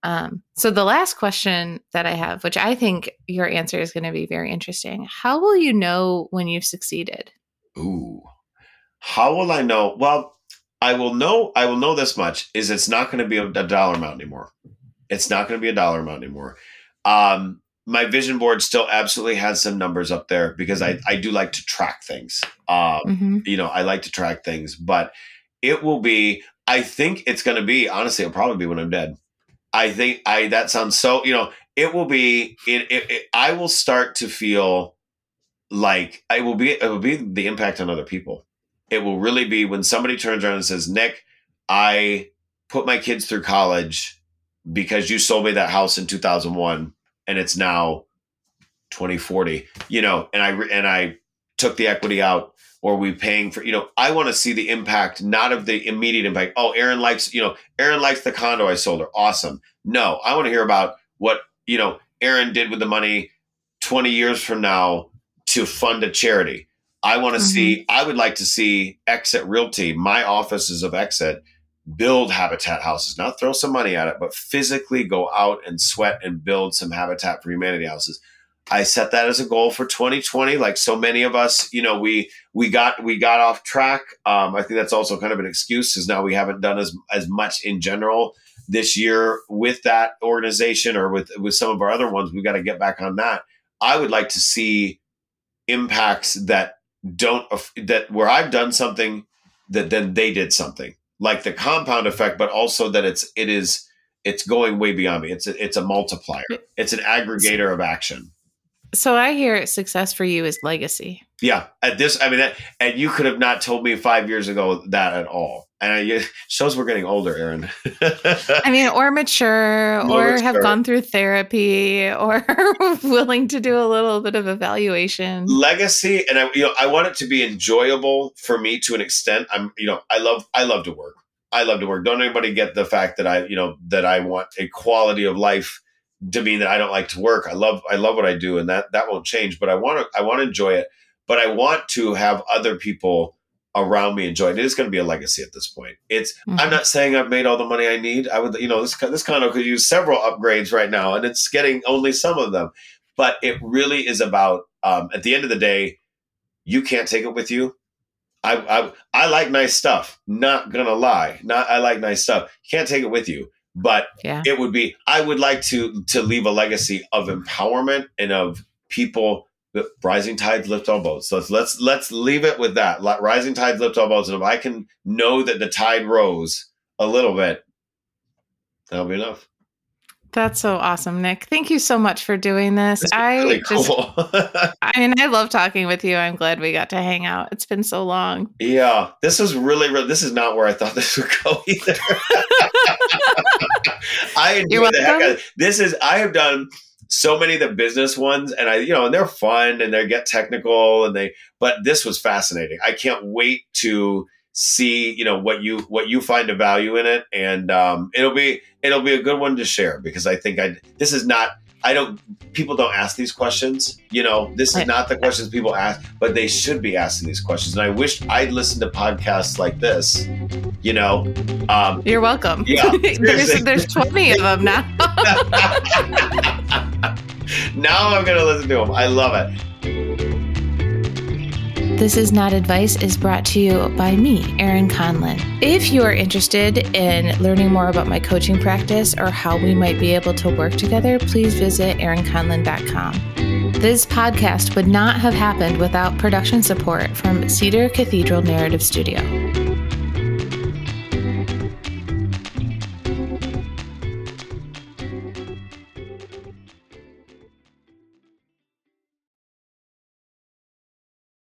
Speaker 1: Um, so the last question that I have, which I think your answer is going to be very interesting. How will you know when you've succeeded?
Speaker 2: Ooh. How will I know? Well, I will know. I will know this much: is it's not going to be a, dollar amount anymore. It's not going to be a dollar amount anymore. Um, my vision board still absolutely has some numbers up there because I, I do like to track things. Um, mm-hmm. You know, I like to track things, but it will be. I think it's going to be honestly. It'll probably be when I'm dead. I think I that sounds so. You know, it will be. It, it, it I will start to feel like it will be it will be the impact on other people. It will really be when somebody turns around and says, "Nick, I put my kids through college because you sold me that house in 2001 and it's now 2040." You know, and I and I took the equity out or we paying for you know i want to see the impact not of the immediate impact. Oh erin likes you know erin likes the condo i sold her. Awesome. No i want to hear about what you know erin did with the money 20 years from now to fund a charity. I want to mm-hmm. see i would like to see exit realty my offices of exit build habitat houses not throw some money at it but physically go out and sweat and build some habitat for humanity houses I set that as a goal for 2020. Like so many of us, you know, we we got we got off track. Um, I think that's also kind of an excuse because now we haven't done as as much in general this year with that organization or with with some of our other ones. We've got to get back on that. I would like to see impacts that don't that where I've done something that then they did something like the compound effect, but also that it's it is it's going way beyond me. It's a, it's a multiplier. It's an aggregator of action.
Speaker 1: So I hear success for you is legacy.
Speaker 2: Yeah, at this, I mean, that, and you could have not told me five years ago that at all. And it shows we're getting older, Erin.
Speaker 1: I mean, or mature, <laughs> More or mature. have gone through therapy, or <laughs> willing to do a little bit of evaluation.
Speaker 2: Legacy, and I, you know, I want it to be enjoyable for me to an extent. I'm, you know, I love, I love to work. I love to work. Don't anybody get the fact that I, you know, that I want a quality of life to mean that I don't like to work. I love I love what I do, and that that won't change. But I want to I want to enjoy it. But I want to have other people around me enjoy it. It is going to be a legacy at this point. It's mm-hmm. I'm not saying I've made all the money I need. I would you know this this condo could use several upgrades right now, and it's getting only some of them. But it really is about um, at the end of the day, you can't take it with you. I, I I like nice stuff. Not gonna lie. Not I like nice stuff. You can't take it with you but yeah. it would be i would like to to leave a legacy of empowerment and of people the rising tides lift all boats. So let's let's let's leave it with that. Rising tides lift all boats. And if i can know that the tide rose a little bit that'll be enough
Speaker 1: that's so awesome, Nick. Thank you so much for doing this. I really just, cool. <laughs> I mean, I love talking with you. I'm glad we got to hang out. It's been so long.
Speaker 2: Yeah, this was really, really. This is not where I thought <laughs> this would go either. <laughs> I enjoy the heck out of this. Is I have done so many of the business ones, and I, you know, and they're fun and they get technical, and they. But this was fascinating. I can't wait to see you know what you what you find a value in it. And um, it'll be it'll be a good one to share because i think i this is not i don't people don't ask these questions. You know this is not the questions people ask but they should be asking these questions. And i wish i'd listened to podcasts like this you know
Speaker 1: um, you're welcome. Yeah. <laughs> There's, there's 20 of them now. <laughs>
Speaker 2: Now i'm gonna listen to them i love it
Speaker 1: this Is Not Advice is brought to you by me, Erin Conlin. If you are interested in learning more about my coaching practice or how we might be able to work together, please visit erinconlin.com. This podcast would not have happened without production support from Cedar Cathedral Narrative Studio.